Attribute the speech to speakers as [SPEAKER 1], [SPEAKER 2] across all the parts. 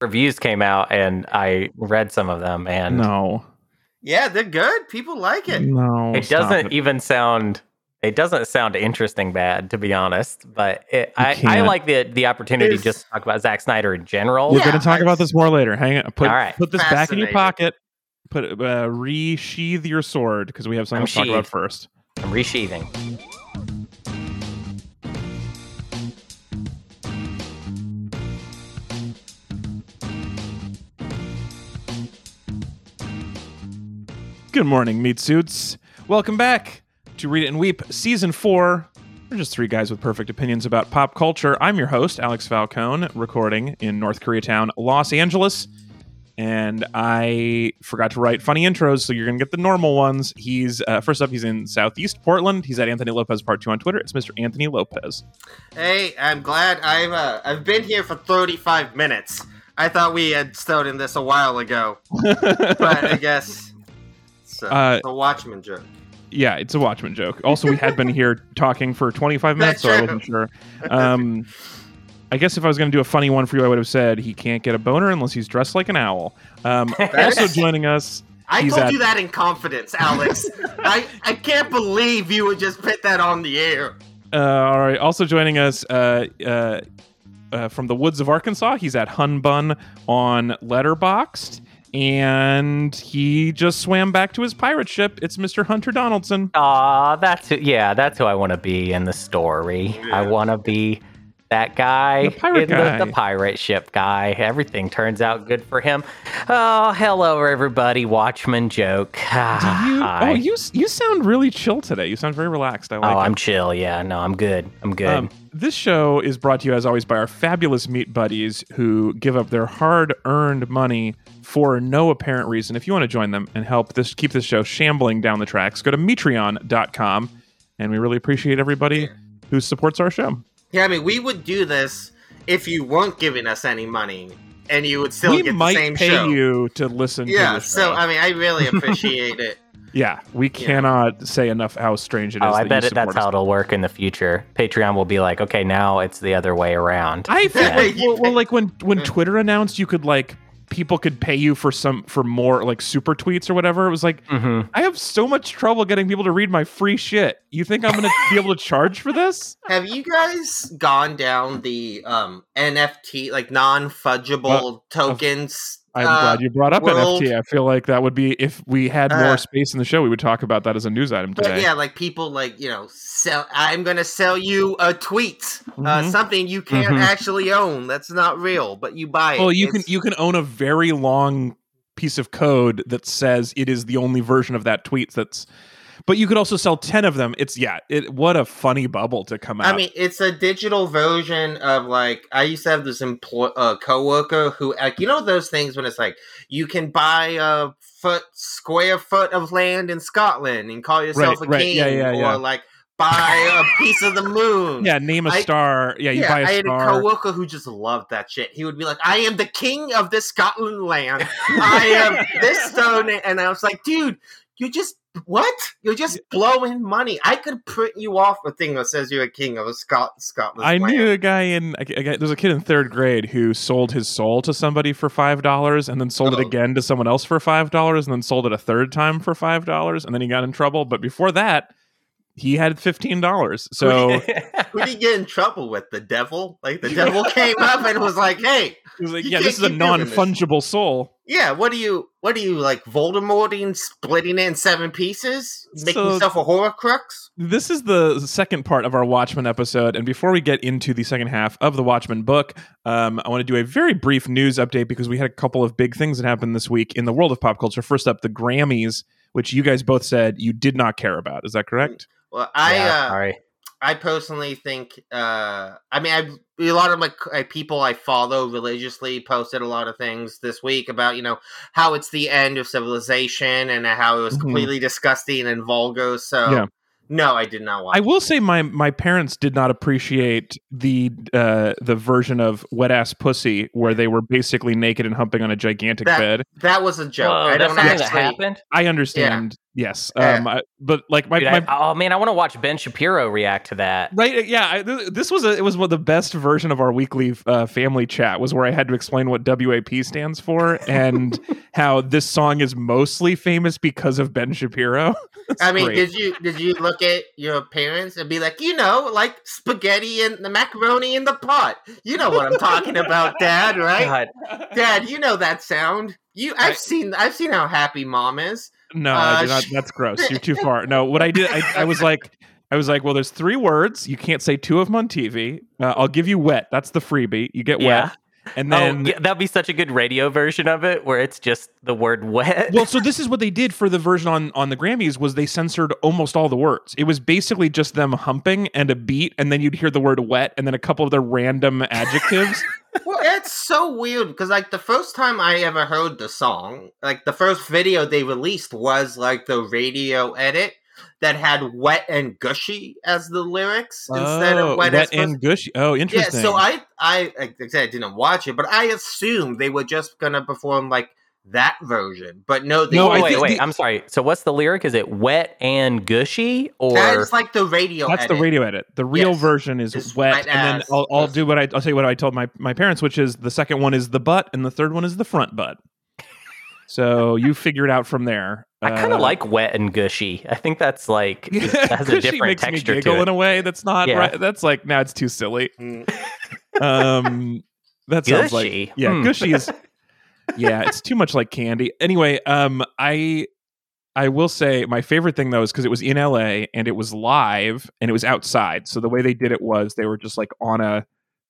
[SPEAKER 1] reviews came out, and I read some of them, and
[SPEAKER 2] No,
[SPEAKER 3] Yeah, they're good. People like it.
[SPEAKER 2] no,
[SPEAKER 1] it doesn't
[SPEAKER 2] it.
[SPEAKER 1] even sound. It doesn't sound interesting bad, to be honest. But it, I, I
[SPEAKER 2] can't.
[SPEAKER 1] like the the opportunity
[SPEAKER 3] It's-
[SPEAKER 1] just to talk about Zack Snyder in general.
[SPEAKER 2] We're
[SPEAKER 3] Yeah,
[SPEAKER 2] going to talk
[SPEAKER 3] I-
[SPEAKER 2] about this more later. Hang on. Put
[SPEAKER 1] All right.
[SPEAKER 2] put this back in your pocket. Put uh, resheath your sword because we have something
[SPEAKER 1] I'm
[SPEAKER 2] to talk about first.
[SPEAKER 1] I'm resheathing.
[SPEAKER 2] Good morning, meat suits. Welcome back to Read It and Weep, Season 4. We're just three guys with perfect opinions about pop culture. I'm your host, Alex Falcone, recording in North Koreatown, Los Angeles. And I forgot to write funny intros, so you're going to get the normal ones. He's, uh, first up, he's in Southeast Portland. He's at Anthony Lopez Part 2 on Twitter. It's Mr. Anthony Lopez.
[SPEAKER 3] Hey, I'm glad I've uh, I've been here for 35 minutes. I thought we had started this a while ago, but I guess it's, uh,
[SPEAKER 2] Uh,
[SPEAKER 3] it's a Watchman joke.
[SPEAKER 2] Yeah, it's a Watchmen joke. Also, we had been here talking for 25 minutes, so I wasn't sure. Um, I guess if I was going to do a funny one for you, I would have said he can't get a boner unless he's dressed like an owl. Um, also joining us,
[SPEAKER 3] I told
[SPEAKER 2] at-
[SPEAKER 3] you that in confidence, Alex. I I can't believe you would just put that on the air.
[SPEAKER 2] uh, all right, also joining us uh, uh, uh, from the woods of Arkansas, he's at Hun Bun on Letterboxd, and he just swam back to his pirate ship. It's Mr. Hunter Donaldson.
[SPEAKER 1] Ah, that's who, yeah, that's who I want to be in the story. I want to be that guy,
[SPEAKER 2] The pirate guy.
[SPEAKER 1] The, the pirate ship guy. Everything turns out good for him. Oh, hello everybody, Watchman joke.
[SPEAKER 2] Do you?
[SPEAKER 1] Hi.
[SPEAKER 2] Oh, you you sound really chill today. You sound very relaxed. I like
[SPEAKER 1] oh,
[SPEAKER 2] it.
[SPEAKER 1] I'm chill. Yeah, no, I'm good. I'm good.
[SPEAKER 2] Um, this show is brought to you, as always, by our fabulous meat buddies who give up their hard-earned money for no apparent reason. If you want to join them and help this keep this show shambling down the tracks, go to Patreon.com, and we really appreciate everybody who supports our show.
[SPEAKER 3] Yeah, I mean, we would do this if you weren't giving us any money, and you would still
[SPEAKER 2] we
[SPEAKER 3] get
[SPEAKER 2] might
[SPEAKER 3] the same
[SPEAKER 2] pay
[SPEAKER 3] show.
[SPEAKER 2] you to listen. to
[SPEAKER 3] yeah,
[SPEAKER 2] the
[SPEAKER 3] so. I mean, I really appreciate it.
[SPEAKER 2] yeah, we cannot say enough how strange it oh, is.
[SPEAKER 1] oh, I
[SPEAKER 2] that
[SPEAKER 1] bet
[SPEAKER 2] you
[SPEAKER 1] it, that's
[SPEAKER 2] support
[SPEAKER 1] how it'll work in the future. Patreon will be like, okay, now it's the other way around.
[SPEAKER 2] I feel
[SPEAKER 3] Yeah.
[SPEAKER 2] like well, well, like when when Twitter announced you could like people could pay you for some for more like super tweets or whatever. It was like
[SPEAKER 1] mm-hmm.
[SPEAKER 2] I have so much trouble getting people to read my free shit. You think I'm going to be able to charge for this?
[SPEAKER 3] Have you guys gone down the um, NFT, like non-fudgeable tokens?
[SPEAKER 2] I'm
[SPEAKER 3] uh,
[SPEAKER 2] glad you brought up
[SPEAKER 3] world-
[SPEAKER 2] NFT. I feel like that would be if we had more
[SPEAKER 3] Uh,
[SPEAKER 2] space in the show, we would talk about that as a news item today.
[SPEAKER 3] yeah, like people like you know, sell. I'm gonna sell you a tweet, uh,
[SPEAKER 2] Mhm.
[SPEAKER 3] something you can't
[SPEAKER 1] Mhm.
[SPEAKER 3] actually own. That's not real, but you buy it.
[SPEAKER 2] Well, you can you can own a very long piece of code that says it is the only version of that tweet that's but you could also sell 10 of them. It's yeah, it what a funny bubble to come out.
[SPEAKER 3] I mean, it's a digital version of like I used to have this employ uh, coworker who like you know those things when it's like you can buy a foot square foot of land in Scotland and call yourself
[SPEAKER 2] Right,
[SPEAKER 3] a
[SPEAKER 2] right.
[SPEAKER 3] king,
[SPEAKER 2] Yeah, yeah, yeah.
[SPEAKER 3] or like buy a piece of the moon.
[SPEAKER 2] yeah, name a
[SPEAKER 3] I-
[SPEAKER 2] star. Yeah, you
[SPEAKER 3] yeah,
[SPEAKER 2] buy a
[SPEAKER 3] I star. I had a coworker who just loved that shit. He would be like, "I am the king of this Scotland land. I am this stone," and I was like, "Dude, you just what? You're just blowing money. I could print you off a thing that says you're a king of a Scot- Scotland
[SPEAKER 2] I
[SPEAKER 3] land."
[SPEAKER 2] knew a guy in a, a guy, there's a kid in third grade who sold his soul to somebody for five dollars and then sold it
[SPEAKER 3] Oh.
[SPEAKER 2] again to someone else for five dollars and then sold it a third time for five dollars and then he got in trouble. But before that, he had fifteen dollars. So
[SPEAKER 3] Who did he get in trouble with? The devil? Like the devil came up and was like, "Hey,
[SPEAKER 2] he was like, "Yeah, this is a
[SPEAKER 3] keep doing this."
[SPEAKER 2] non-fungible soul."
[SPEAKER 3] yeah, what do you, what do you like, Voldemorting, splitting it in seven pieces, making
[SPEAKER 2] So-
[SPEAKER 3] yourself a Horcrux?"
[SPEAKER 2] This is the second part of our Watchmen episode. And before we get into the second half of the Watchmen book, um, I want to do a very brief news update because we had a couple of big things that happened this week in the world of pop culture. First up, the Grammys, which you guys both said you did not care about. Is that correct?
[SPEAKER 3] Well, I,
[SPEAKER 1] yeah,
[SPEAKER 3] uh,
[SPEAKER 1] sorry.
[SPEAKER 3] I personally think. Uh, I mean, I a lot of my uh, people I follow religiously posted a lot of things this week about you know how it's the end of civilization and how it was
[SPEAKER 2] Mhm.
[SPEAKER 3] completely disgusting and vulgar. So
[SPEAKER 2] Yeah.
[SPEAKER 3] no, I did not watch.
[SPEAKER 2] I will say my my parents did not appreciate the uh, the version of Wet Ass Pussy where they were basically naked and humping on a gigantic
[SPEAKER 3] That-
[SPEAKER 2] bed.
[SPEAKER 3] that was a joke.
[SPEAKER 1] Whoa,
[SPEAKER 3] I don't
[SPEAKER 1] something that
[SPEAKER 3] actually.
[SPEAKER 1] happened.
[SPEAKER 2] I understand Yes. Um. I, but like my,
[SPEAKER 1] Dude,
[SPEAKER 2] my
[SPEAKER 1] I- oh man, I want to watch Ben Shapiro react to that.
[SPEAKER 2] Right, yeah. I, th- this was a, it was one of the best version of our weekly uh, family chat was where I had to explain what WAP stands for and how this song is mostly famous because of Ben Shapiro.
[SPEAKER 3] I mean,
[SPEAKER 2] great.
[SPEAKER 3] did you did you look at your parents and be like, you know, like spaghetti and the macaroni in the pot? You know what I'm talking about, Dad, right?
[SPEAKER 1] God,
[SPEAKER 3] Dad, you know that sound. You, I've seen, I've seen how happy Mom is.
[SPEAKER 2] No, I
[SPEAKER 3] uh,
[SPEAKER 2] not, that's gross. You're too far. No, what I did, I, I was like, I was like, well, there's three words. You can't say two of them on TV. Uh, I'll give you wet. That's the freebie. You get
[SPEAKER 1] Yeah.
[SPEAKER 2] wet, and oh, then
[SPEAKER 1] oh, yeah, that'd be such a good radio version of it where it's just the word wet.
[SPEAKER 2] well, so this is what they did for the version on on the Grammys was they censored almost all the words. It was basically just them humping and a beat, and then you'd hear the word wet, and then a couple of the random adjectives.
[SPEAKER 3] Well, it's so weird because like the first time I ever heard the song, like the first video they released was like the radio edit that had "wet and gushy" as the lyrics instead
[SPEAKER 2] oh,
[SPEAKER 3] of "wet,
[SPEAKER 2] wet
[SPEAKER 3] as
[SPEAKER 2] and gushy. Oh, interesting.
[SPEAKER 3] Yeah, so I, I, like I said, I didn't watch it, but I assumed they were just gonna perform like that version. But no, they
[SPEAKER 2] No,
[SPEAKER 1] Oh, wait, wait.
[SPEAKER 2] the-
[SPEAKER 1] I'm sorry. So what's the lyric? Is it wet and gushy or
[SPEAKER 3] That's like the radio. Edit.
[SPEAKER 2] That's the radio edit. The real
[SPEAKER 3] Yes.
[SPEAKER 2] version is
[SPEAKER 3] It's
[SPEAKER 2] wet,
[SPEAKER 3] wet
[SPEAKER 2] and then. I'll, I'll do what I, I'll you what I told my my parents, which is the second one is the butt, and the third one is the front butt. So you figure it out from there.
[SPEAKER 1] I kind
[SPEAKER 2] Uh,
[SPEAKER 1] of like wet and gushy. I think that's like it has a
[SPEAKER 2] Gushy
[SPEAKER 1] different
[SPEAKER 2] makes me giggle
[SPEAKER 1] to
[SPEAKER 2] in a way that's not
[SPEAKER 1] Yeah.
[SPEAKER 2] right. That's like now it's too silly.
[SPEAKER 3] Mm.
[SPEAKER 2] Um, that sounds
[SPEAKER 1] Gushy?
[SPEAKER 2] like yeah,
[SPEAKER 1] Hmm.
[SPEAKER 2] gushy is yeah, it's too much like candy. Anyway, um, I I will say my favorite thing though is because it was in LA and it was live and it was outside. So the way they did it was they were just like on a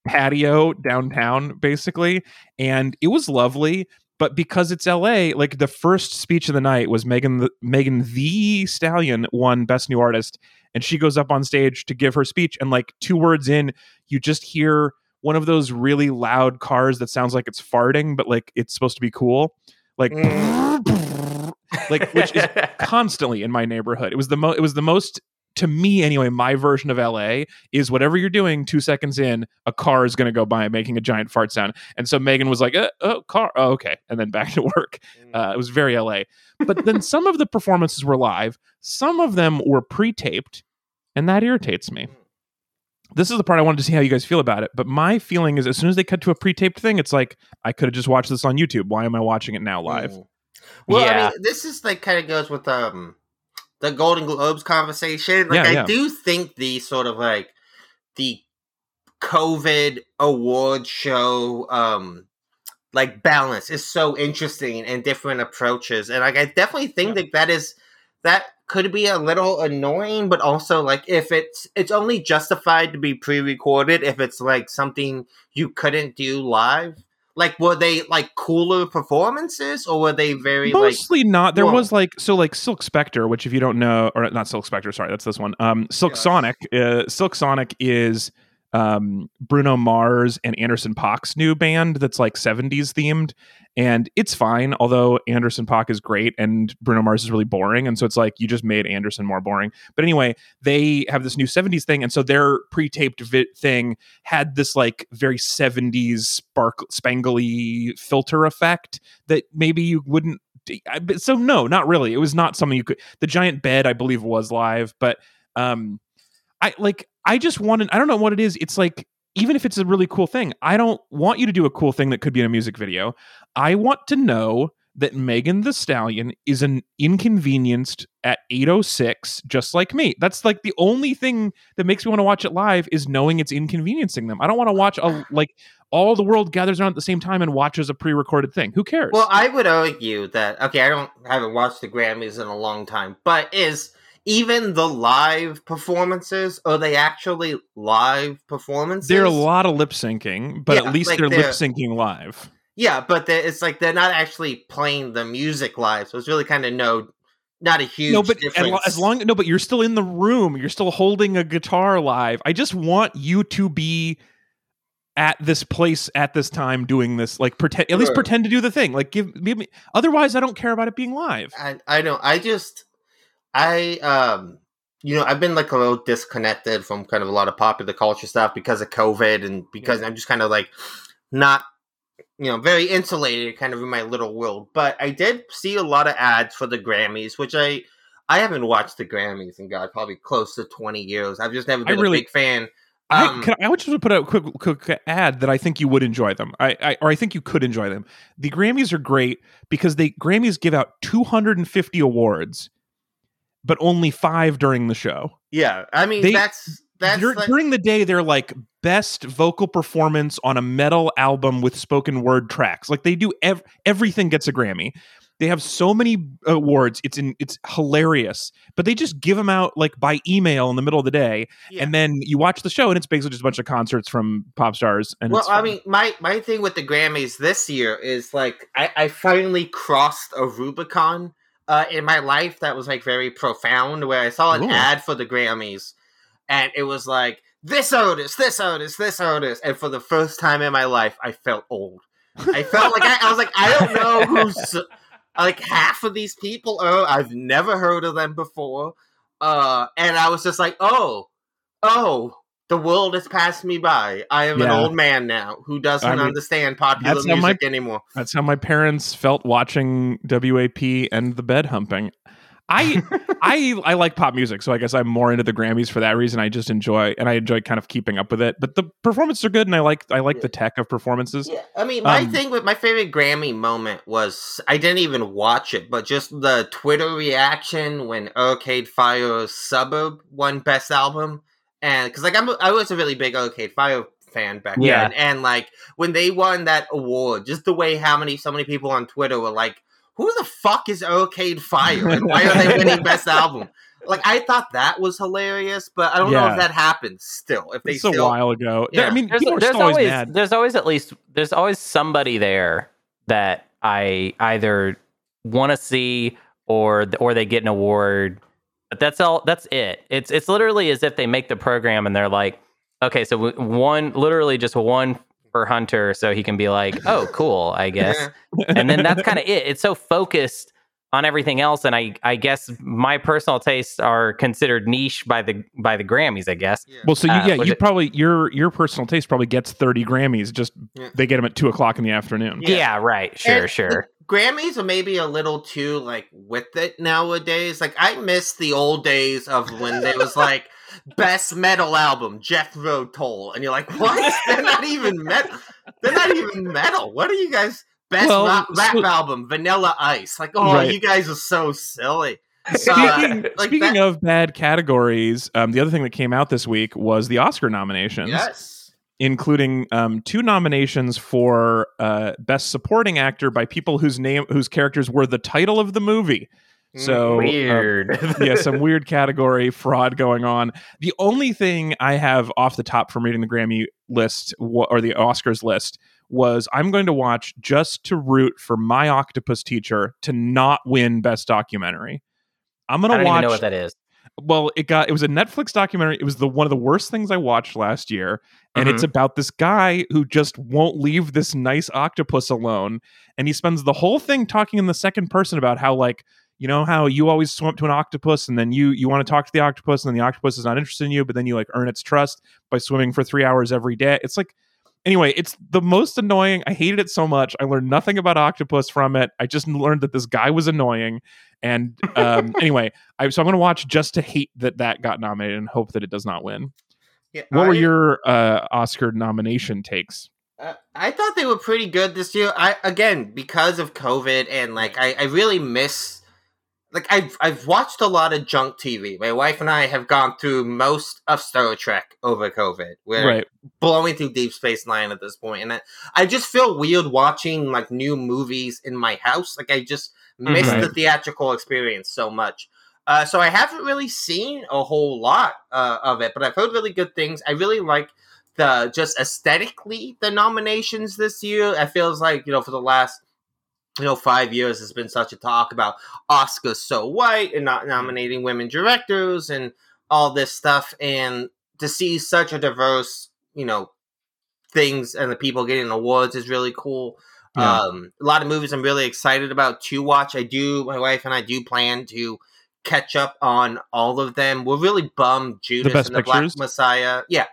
[SPEAKER 2] patio downtown basically, and it was lovely. But because it's LA, like the first speech of the night was Megan the Megan Thee Stallion won Best New Artist, and she goes up on stage to give her speech, and like two words in, you just hear one of those really loud cars that sounds like it's farting, but like it's supposed to be cool, like mm. like which is constantly in my neighborhood. It was the most. It was the most to me anyway. My version of LA is whatever you're doing. Two seconds in, a car is going to go by making a giant fart sound, and so Megan was like, uh, "Oh, car, oh, okay," and then back to work. Uh, it was very LA. But then some of the performances were live. Some of them were pre-taped, and that irritates me. This is the part I wanted to see how you guys feel about it. But my feeling is, as soon as they cut to a pre-taped thing, it's like I could have just watched this on YouTube. Why am I watching it now live?
[SPEAKER 3] Mm. Well, I mean, this is like kind of goes with um the Golden Globes conversation. Like,
[SPEAKER 2] Yeah,
[SPEAKER 3] I
[SPEAKER 2] yeah.
[SPEAKER 3] do think the sort of like the COVID award show um like balance is so interesting and different approaches, and like I definitely think that that is that could be a little annoying, but also like if it's it's only justified to be pre-recorded if it's like something you couldn't do live. Like were they like cooler performances or were they very like
[SPEAKER 2] Mostly not. There
[SPEAKER 3] Whoa.
[SPEAKER 2] was like so like Silk Spectre, which if you don't know, or not Silk Spectre, sorry, that's this one. Um, Silk
[SPEAKER 3] Yes.
[SPEAKER 2] Sonic. Uh, Silk Sonic is um Bruno Mars and Anderson .Paak's new band that's like 70s themed, and it's fine. Although Anderson .Paak is great and Bruno Mars is really boring, and so it's like you just made Anderson more boring. But anyway, they have this new 70s thing, and so their pre-taped vi- thing had this like very 70s spark spangly filter effect that maybe you wouldn't so no not really it was not something you could the giant bed i believe was live but um i like i just wanted i don't know what it is it's like even if it's a really cool thing i don't want you to do a cool thing that could be in a music video. I want to know that megan thee stallion is an inconvenienced at 806 just like me. That's like the only thing that makes me want to watch it live is knowing it's inconveniencing them. I don't want to watch a like all the world gathers around at the same time and watches a pre-recorded thing. Who cares?
[SPEAKER 3] Well, I would argue that okay, I don't haven't watched the Grammys in a long time, but is even the live performances are they actually live performances?
[SPEAKER 2] There are a lot of lip syncing, but
[SPEAKER 3] Yeah,
[SPEAKER 2] at least
[SPEAKER 3] like
[SPEAKER 2] they're lip
[SPEAKER 3] they're-
[SPEAKER 2] syncing live.
[SPEAKER 3] Yeah, but it's like they're not actually playing the music live, so it's really kind of no, not a huge
[SPEAKER 2] No, but as,
[SPEAKER 3] difference.
[SPEAKER 2] as long no, but you're still in the room. You're still holding a guitar live. I just want you to be at this place at this time doing this. Like pretend, at least pretend to do the thing. Like give, give me. Otherwise, I don't care about it being live.
[SPEAKER 3] I I know. I just I um you know I've been like a little disconnected from kind of a lot of popular culture stuff because of COVID and because I'm just kind of like not you know very insulated kind of in my little world. But I did see a lot of ads for the Grammys, which I I haven't watched the Grammys in God probably close to twenty years. I've just never
[SPEAKER 2] I
[SPEAKER 3] been
[SPEAKER 2] really-
[SPEAKER 3] a big fan.
[SPEAKER 2] I,
[SPEAKER 3] Um,
[SPEAKER 2] can, I would just put out a quick, quick ad that I think you would enjoy them. I, I or I think you could enjoy them. The Grammys are great because they Grammys give out 250 awards, but only five during the show.
[SPEAKER 3] yeah, I mean
[SPEAKER 2] They-
[SPEAKER 3] that's that's like,
[SPEAKER 2] during the day, they're like best vocal performance on a metal album with spoken word tracks. Like they do, ev- everything gets a Grammy. They have so many awards. It's in, it's hilarious, but they just give them out like by email in the middle of the day,
[SPEAKER 3] yeah.
[SPEAKER 2] and then you watch the show, and it's basically just a bunch of concerts from pop stars. And
[SPEAKER 3] well, I mean, my my thing with the Grammys this year is like I, I finally crossed a Rubicon uh, in my life that was like very profound. Where I saw an
[SPEAKER 2] Ooh.
[SPEAKER 3] ad for the Grammys, and it was like this Otis, this Otis, this Otis, and for the first time in my life, I felt old. I felt like I, I was like I don't know who's like half of these people. Oh, I've never heard of them before, uh, and I was just like, oh, oh. The world has passed me by. I am an old man now who doesn't
[SPEAKER 2] I mean,
[SPEAKER 3] understand popular
[SPEAKER 2] how my-
[SPEAKER 3] music anymore.
[SPEAKER 2] That's how my parents felt watching WAP and the bed humping. I I I like pop music, so I guess I'm more into the Grammys for that reason. I just enjoy and I enjoy kind of keeping up with it. But the performances are good, and I like I like the tech of performances.
[SPEAKER 3] Yeah, I mean, my
[SPEAKER 2] Um,
[SPEAKER 3] thing with my favorite Grammy moment was I didn't even watch it, but just the Twitter reaction when Arcade Fire's Suburb won Best Album, and because like I'm a, I was a really big Arcade Fire fan back
[SPEAKER 1] Yeah.
[SPEAKER 3] then, and like when they won that award, just the way how many so many people on Twitter were like, "Who the fuck is Arcade Fire, and why are they winning Best Album?" Like I thought that was hilarious, but I don't know if that happens still. If they
[SPEAKER 2] It's a while ago.
[SPEAKER 3] Yeah.
[SPEAKER 2] I mean,
[SPEAKER 1] there's, there's
[SPEAKER 2] always,
[SPEAKER 1] always
[SPEAKER 2] mad.
[SPEAKER 1] there's always at least there's always somebody there that I either want to see or or they get an award. But that's all. That's it. It's it's literally as if they make the program and they're like, okay, so one literally just one for Hunter, so he can be like, oh, cool, I guess. And then that's kind of it. It's so focused on everything else, and I I guess my personal tastes are considered niche by the by the Grammys. I guess.
[SPEAKER 3] Yeah.
[SPEAKER 2] Well, so you,
[SPEAKER 1] Uh,
[SPEAKER 2] yeah,
[SPEAKER 1] was
[SPEAKER 2] you
[SPEAKER 1] it-
[SPEAKER 2] probably your your personal taste probably gets thirty Grammys. Just
[SPEAKER 3] Yeah.
[SPEAKER 2] they get them at two o'clock in the afternoon.
[SPEAKER 3] Yeah.
[SPEAKER 1] Yeah, right. Sure,
[SPEAKER 3] And
[SPEAKER 1] sure.
[SPEAKER 3] Grammys are maybe a little too like with it nowadays. Like I miss the old days of when there was like best metal album, Jethro Tull, and you're like, what? They're not even metal. They're not even metal. What are you guys? Best
[SPEAKER 2] Well,
[SPEAKER 3] rap, rap
[SPEAKER 2] so-
[SPEAKER 3] album, Vanilla Ice. Like, oh,
[SPEAKER 2] Right.
[SPEAKER 3] you guys are so silly.
[SPEAKER 2] Speaking,
[SPEAKER 3] Uh, like
[SPEAKER 2] speaking
[SPEAKER 3] that-
[SPEAKER 2] of bad categories, um, the other thing that came out this week was the Oscar nominations.
[SPEAKER 3] Yes.
[SPEAKER 2] Including um, two nominations for uh, best supporting actor by people whose name whose characters were the title of the movie. So uh,
[SPEAKER 1] Weird.
[SPEAKER 2] yeah, some weird category fraud going on. The only thing I have off the top from reading the Grammy list wa- or the Oscars list was I'm going to watch just to root for my octopus teacher to not win best documentary. I'm going to
[SPEAKER 1] even
[SPEAKER 2] watch
[SPEAKER 1] know what that is.
[SPEAKER 2] Well it got it was a netflix documentary. It was the one of the worst things i watched last year. And it's mm-hmm. about this guy who just won't leave this nice octopus alone. And he spends the whole thing talking in the second person about how like you know how you always swim up to an octopus and then you you want to talk to the octopus and then the octopus is not interested in you but then you like earn its trust by swimming for three hours every day. It's like anyway it's the most annoying. I hated it so much. I learned nothing about octopus from it. I just learned that this guy was annoying. And um anyway I, so i'm going to watch just to hate that that got nominated and hope that it does not win.
[SPEAKER 3] Yeah,
[SPEAKER 2] what were your uh oscar nomination takes?
[SPEAKER 3] Uh, I thought they were pretty good this year. I again because of COVID and like I, I really miss like I've I've watched a lot of junk TV. My wife and I have gone through most of Star Trek over COVID. We're
[SPEAKER 2] right
[SPEAKER 3] blowing through Deep Space Nine at this point, and I, I just feel weird watching like new movies in my house. Like I just miss
[SPEAKER 2] Mhm.
[SPEAKER 3] the theatrical experience so much. Uh, so I haven't really seen a whole lot uh, of it, but I've heard really good things. I really like the just aesthetically the nominations this year. It feels like you know for the last you know five years there's been such a talk about Oscars so white and not nominating women directors and all this stuff, and to see such a diverse you know things and the people getting awards is really cool.
[SPEAKER 2] Yeah.
[SPEAKER 3] Um, a lot of movies I'm really excited about to watch. I do, my wife and I do plan to catch up on all of them. We're really bummed Judas
[SPEAKER 2] Best
[SPEAKER 3] and the Black Messiah. Yeah.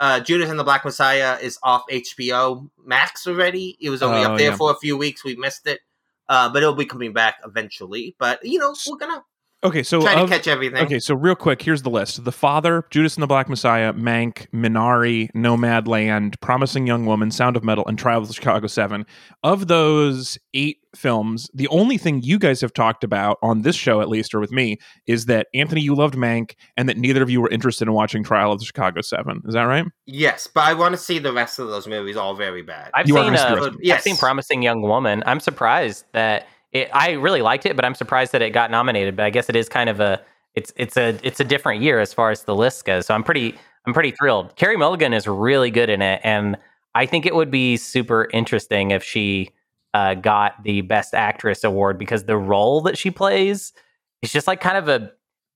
[SPEAKER 3] Uh, Judas and the Black Messiah is off HBO Max already. It was only
[SPEAKER 2] Oh,
[SPEAKER 3] up there
[SPEAKER 2] yeah.
[SPEAKER 3] for a few weeks. We missed it. Uh, but it'll be coming back eventually. But you know, we're gonna
[SPEAKER 2] Okay, so
[SPEAKER 3] trying
[SPEAKER 2] of-
[SPEAKER 3] to catch everything.
[SPEAKER 2] Okay, so real quick, here's the list: The Father, Judas and the Black Messiah, Mank, Minari, Nomadland, Promising Young Woman, Sound of Metal, and Trial of the Chicago Seven. Of those eight films, the only thing you guys have talked about on this show, at least, or with me, is that Anthony, you loved Mank, and that neither of you were interested in watching Trial of the Chicago Seven. Is that right?
[SPEAKER 3] Yes, but I want to see the rest of those movies. All very bad.
[SPEAKER 1] I've
[SPEAKER 2] You
[SPEAKER 1] seen
[SPEAKER 2] gonna see the
[SPEAKER 1] uh,
[SPEAKER 2] rest
[SPEAKER 3] of them. Yes.
[SPEAKER 1] I've seen Promising Young Woman. I'm surprised that it, I really liked it, but I'm surprised that it got nominated. But I guess it is kind of a it's it's a it's a different year as far as the list goes. So I'm pretty I'm pretty thrilled. Carey Mulligan is really good in it, and I think it would be super interesting if she uh, got the Best Actress award because the role that she plays is just like kind of a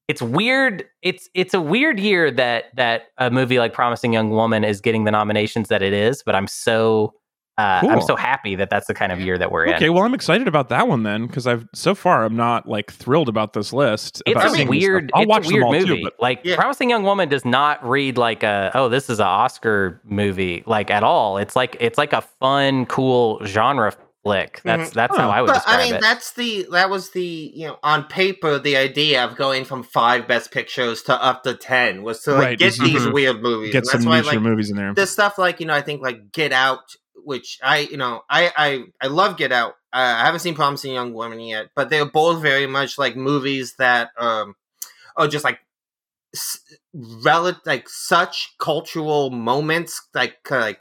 [SPEAKER 1] it's weird it's it's a weird year that that a movie like promising young woman is getting the nominations that it is but i'm so uh, i'm so happy that that's the kind of year that we're
[SPEAKER 2] Okay,
[SPEAKER 1] in Okay,
[SPEAKER 2] well, I'm excited about that one then because I've so far I'm not like thrilled about this list.
[SPEAKER 1] it's
[SPEAKER 2] about
[SPEAKER 1] a weird
[SPEAKER 2] stuff. I'll
[SPEAKER 1] it's
[SPEAKER 2] watch
[SPEAKER 1] a weird
[SPEAKER 2] them all
[SPEAKER 1] movie
[SPEAKER 2] too, but
[SPEAKER 1] like
[SPEAKER 3] Yeah.
[SPEAKER 1] promising young woman does not read like a oh this is an oscar movie like at all it's like it's like a fun cool genre flick that's that's how i would
[SPEAKER 3] but
[SPEAKER 1] describe
[SPEAKER 3] I mean,
[SPEAKER 1] it
[SPEAKER 3] that's the that was the you know on paper the idea of going from five best pictures to up to ten was to like
[SPEAKER 2] Right,
[SPEAKER 3] get
[SPEAKER 2] is
[SPEAKER 3] these weird movies.
[SPEAKER 2] get
[SPEAKER 3] and
[SPEAKER 2] some
[SPEAKER 3] that's why like
[SPEAKER 2] movies in there.
[SPEAKER 3] the stuff like you know I think like Get Out, which I you know I I I love Get Out. Uh, I haven't seen Promising Young Woman yet, but they're both very much like movies that um are just like s- rel- like such cultural moments like kind of like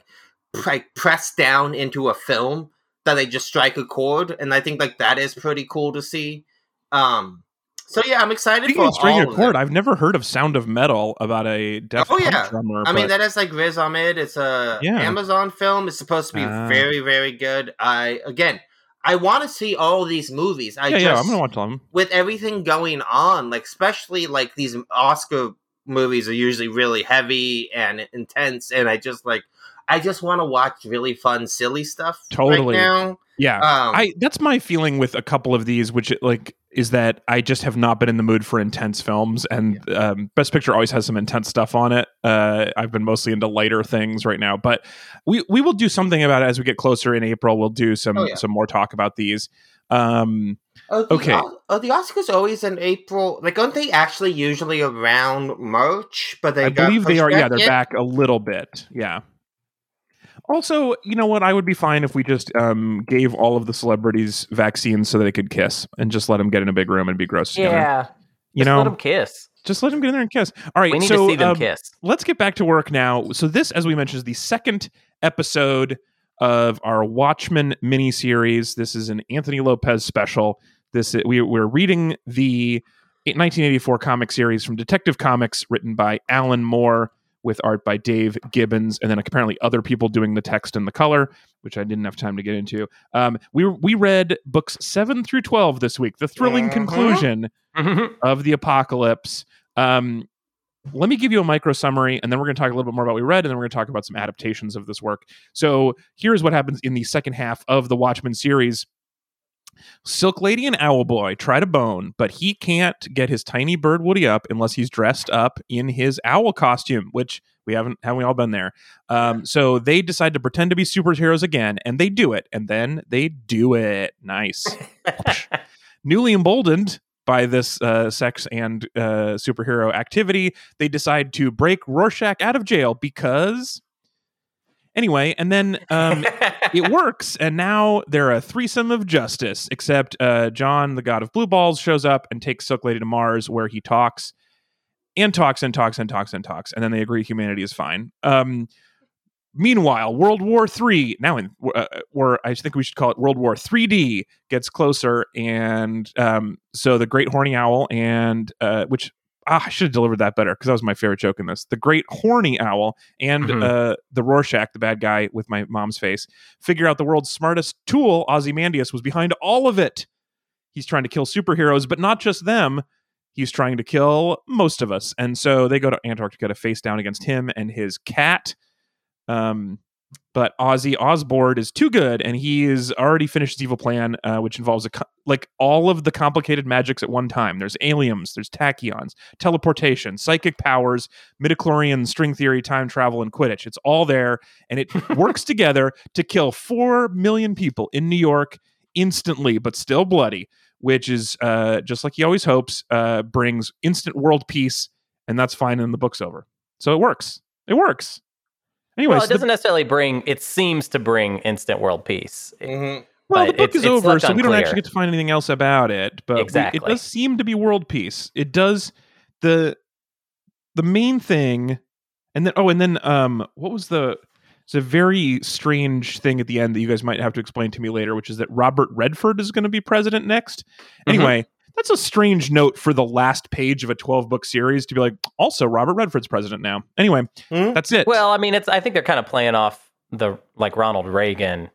[SPEAKER 3] like pressed down into a film that they just strike a chord, and I think like that is pretty cool to see. Um, so yeah, I'm excited
[SPEAKER 2] Speaking
[SPEAKER 3] for
[SPEAKER 2] string
[SPEAKER 3] all of
[SPEAKER 2] chord,
[SPEAKER 3] them.
[SPEAKER 2] I've never heard of Sound of Metal about a deaf
[SPEAKER 3] Oh, yeah.
[SPEAKER 2] drummer.
[SPEAKER 3] I mean, that is like Riz Ahmed. It's a
[SPEAKER 2] Yeah.
[SPEAKER 3] Amazon film. It's supposed to be
[SPEAKER 2] Ah.
[SPEAKER 3] very, very good. I again, I want to see all these movies. I
[SPEAKER 2] yeah,
[SPEAKER 3] just
[SPEAKER 2] yeah, I'm gonna watch them.
[SPEAKER 3] with everything going on, like especially like these Oscar movies are usually really heavy and intense, and I just like I just want to watch really fun, silly stuff.
[SPEAKER 2] Totally.
[SPEAKER 3] Right now,
[SPEAKER 2] Yeah,
[SPEAKER 3] um,
[SPEAKER 2] I that's my feeling with a couple of these, which like is that I just have not been in the mood for intense films, and um, Best Picture always has some intense stuff on it. Uh, I've been mostly into lighter things right now, but we we will do something about it as we get closer in April. We'll do some
[SPEAKER 3] Oh, yeah.
[SPEAKER 2] some more talk about these. Um,
[SPEAKER 3] the,
[SPEAKER 2] Okay.
[SPEAKER 3] Are the Oscars always in April? Like, aren't they actually usually around March? But they
[SPEAKER 2] I believe they are. Yeah, they're
[SPEAKER 3] yet?
[SPEAKER 2] back a little bit. Yeah. Also, you know what? I would be fine if we just um, gave all of the celebrities vaccines so they could kiss and just let them get in a big room and be gross together.
[SPEAKER 1] yeah
[SPEAKER 2] you
[SPEAKER 1] just
[SPEAKER 2] know,
[SPEAKER 1] let them kiss
[SPEAKER 2] just let them get in there and kiss. All right,
[SPEAKER 1] we need
[SPEAKER 2] so
[SPEAKER 1] to see them
[SPEAKER 2] um,
[SPEAKER 1] kiss
[SPEAKER 2] let's get back to work now. So this, as we mentioned, is the second episode of our Watchmen miniseries. This is an Anthony Lopez special. This we we're reading the 1984 comic series from Detective Comics, written by Alan Moore, with art by Dave Gibbons, and then apparently other people doing the text and the color, which I didn't have time to get into. Um, we we read books seven through twelve this week. The thrilling
[SPEAKER 3] Mhm.
[SPEAKER 2] conclusion
[SPEAKER 1] Mhm.
[SPEAKER 2] of the apocalypse. Um, let me give you a micro summary, and then we're going to talk a little bit more about what we read, and then we're going to talk about some adaptations of this work. So here's what happens in the second half of the Watchmen series. Silk Lady and Owl Boy try to bone, but he can't get his tiny bird Woody up unless he's dressed up in his owl costume, which we haven't haven't we all been there. Um, so they decide to pretend to be superheroes again, and they do it, and then they do it. Nice. Newly emboldened by this uh, sex and uh, superhero activity, they decide to break Rorschach out of jail because. Anyway, and then um, it works, and now they're a threesome of justice. Except uh, John, the god of blue balls, shows up and takes Silk Lady to Mars, where he talks and talks and talks and talks and talks, and then they agree humanity is fine. Um, meanwhile, World War Three now in uh, or I think we should call it World War 3D gets closer, and um, so the Great Horny Owl and uh, which. Ah, I should have delivered that better because that was my favorite joke in this. The Great Horny Owl and
[SPEAKER 1] Mhm.
[SPEAKER 2] uh, the Rorschach, the bad guy with my mom's face, figure out the world's smartest tool, Ozymandias, was behind all of it. He's trying to kill superheroes, but not just them. He's trying to kill most of us. And so they go to Antarctica to face down against him and his cat. Um, but Ozzy Osbourne is too good, and he has already finished his evil plan, uh, which involves a co- like all of the complicated magics at one time. There's aliens, there's tachyons, teleportation, psychic powers, midichlorian, string theory, time travel, and Quidditch. It's all there, and it works together to kill four million people in New York instantly, but still bloody. which is uh, just like he always hopes, uh, brings instant world peace, and that's fine, and the book's over. So it works. It works. Anyway,
[SPEAKER 1] well, it doesn't necessarily bring. It seems to bring instant world peace.
[SPEAKER 3] Mhm.
[SPEAKER 2] Well, the book
[SPEAKER 1] it's-
[SPEAKER 2] is
[SPEAKER 1] it's
[SPEAKER 2] over,
[SPEAKER 1] left
[SPEAKER 2] so we don't actually get to find anything else about it. But we- it does seem to be world peace. It does the the main thing, and then oh, and then um, what was the? It's a very strange thing at the end that you guys might have to explain to me later, which is that Robert Redford is going to be president next.
[SPEAKER 1] Mm-hmm.
[SPEAKER 2] Anyway, that's a strange note for the last page of a twelve book series to be like. Also, Robert Redford's president now. Anyway,
[SPEAKER 3] Mhm.
[SPEAKER 2] that's it.
[SPEAKER 1] Well, I mean, it's. I think they're kind of playing off the like Ronald Reagan.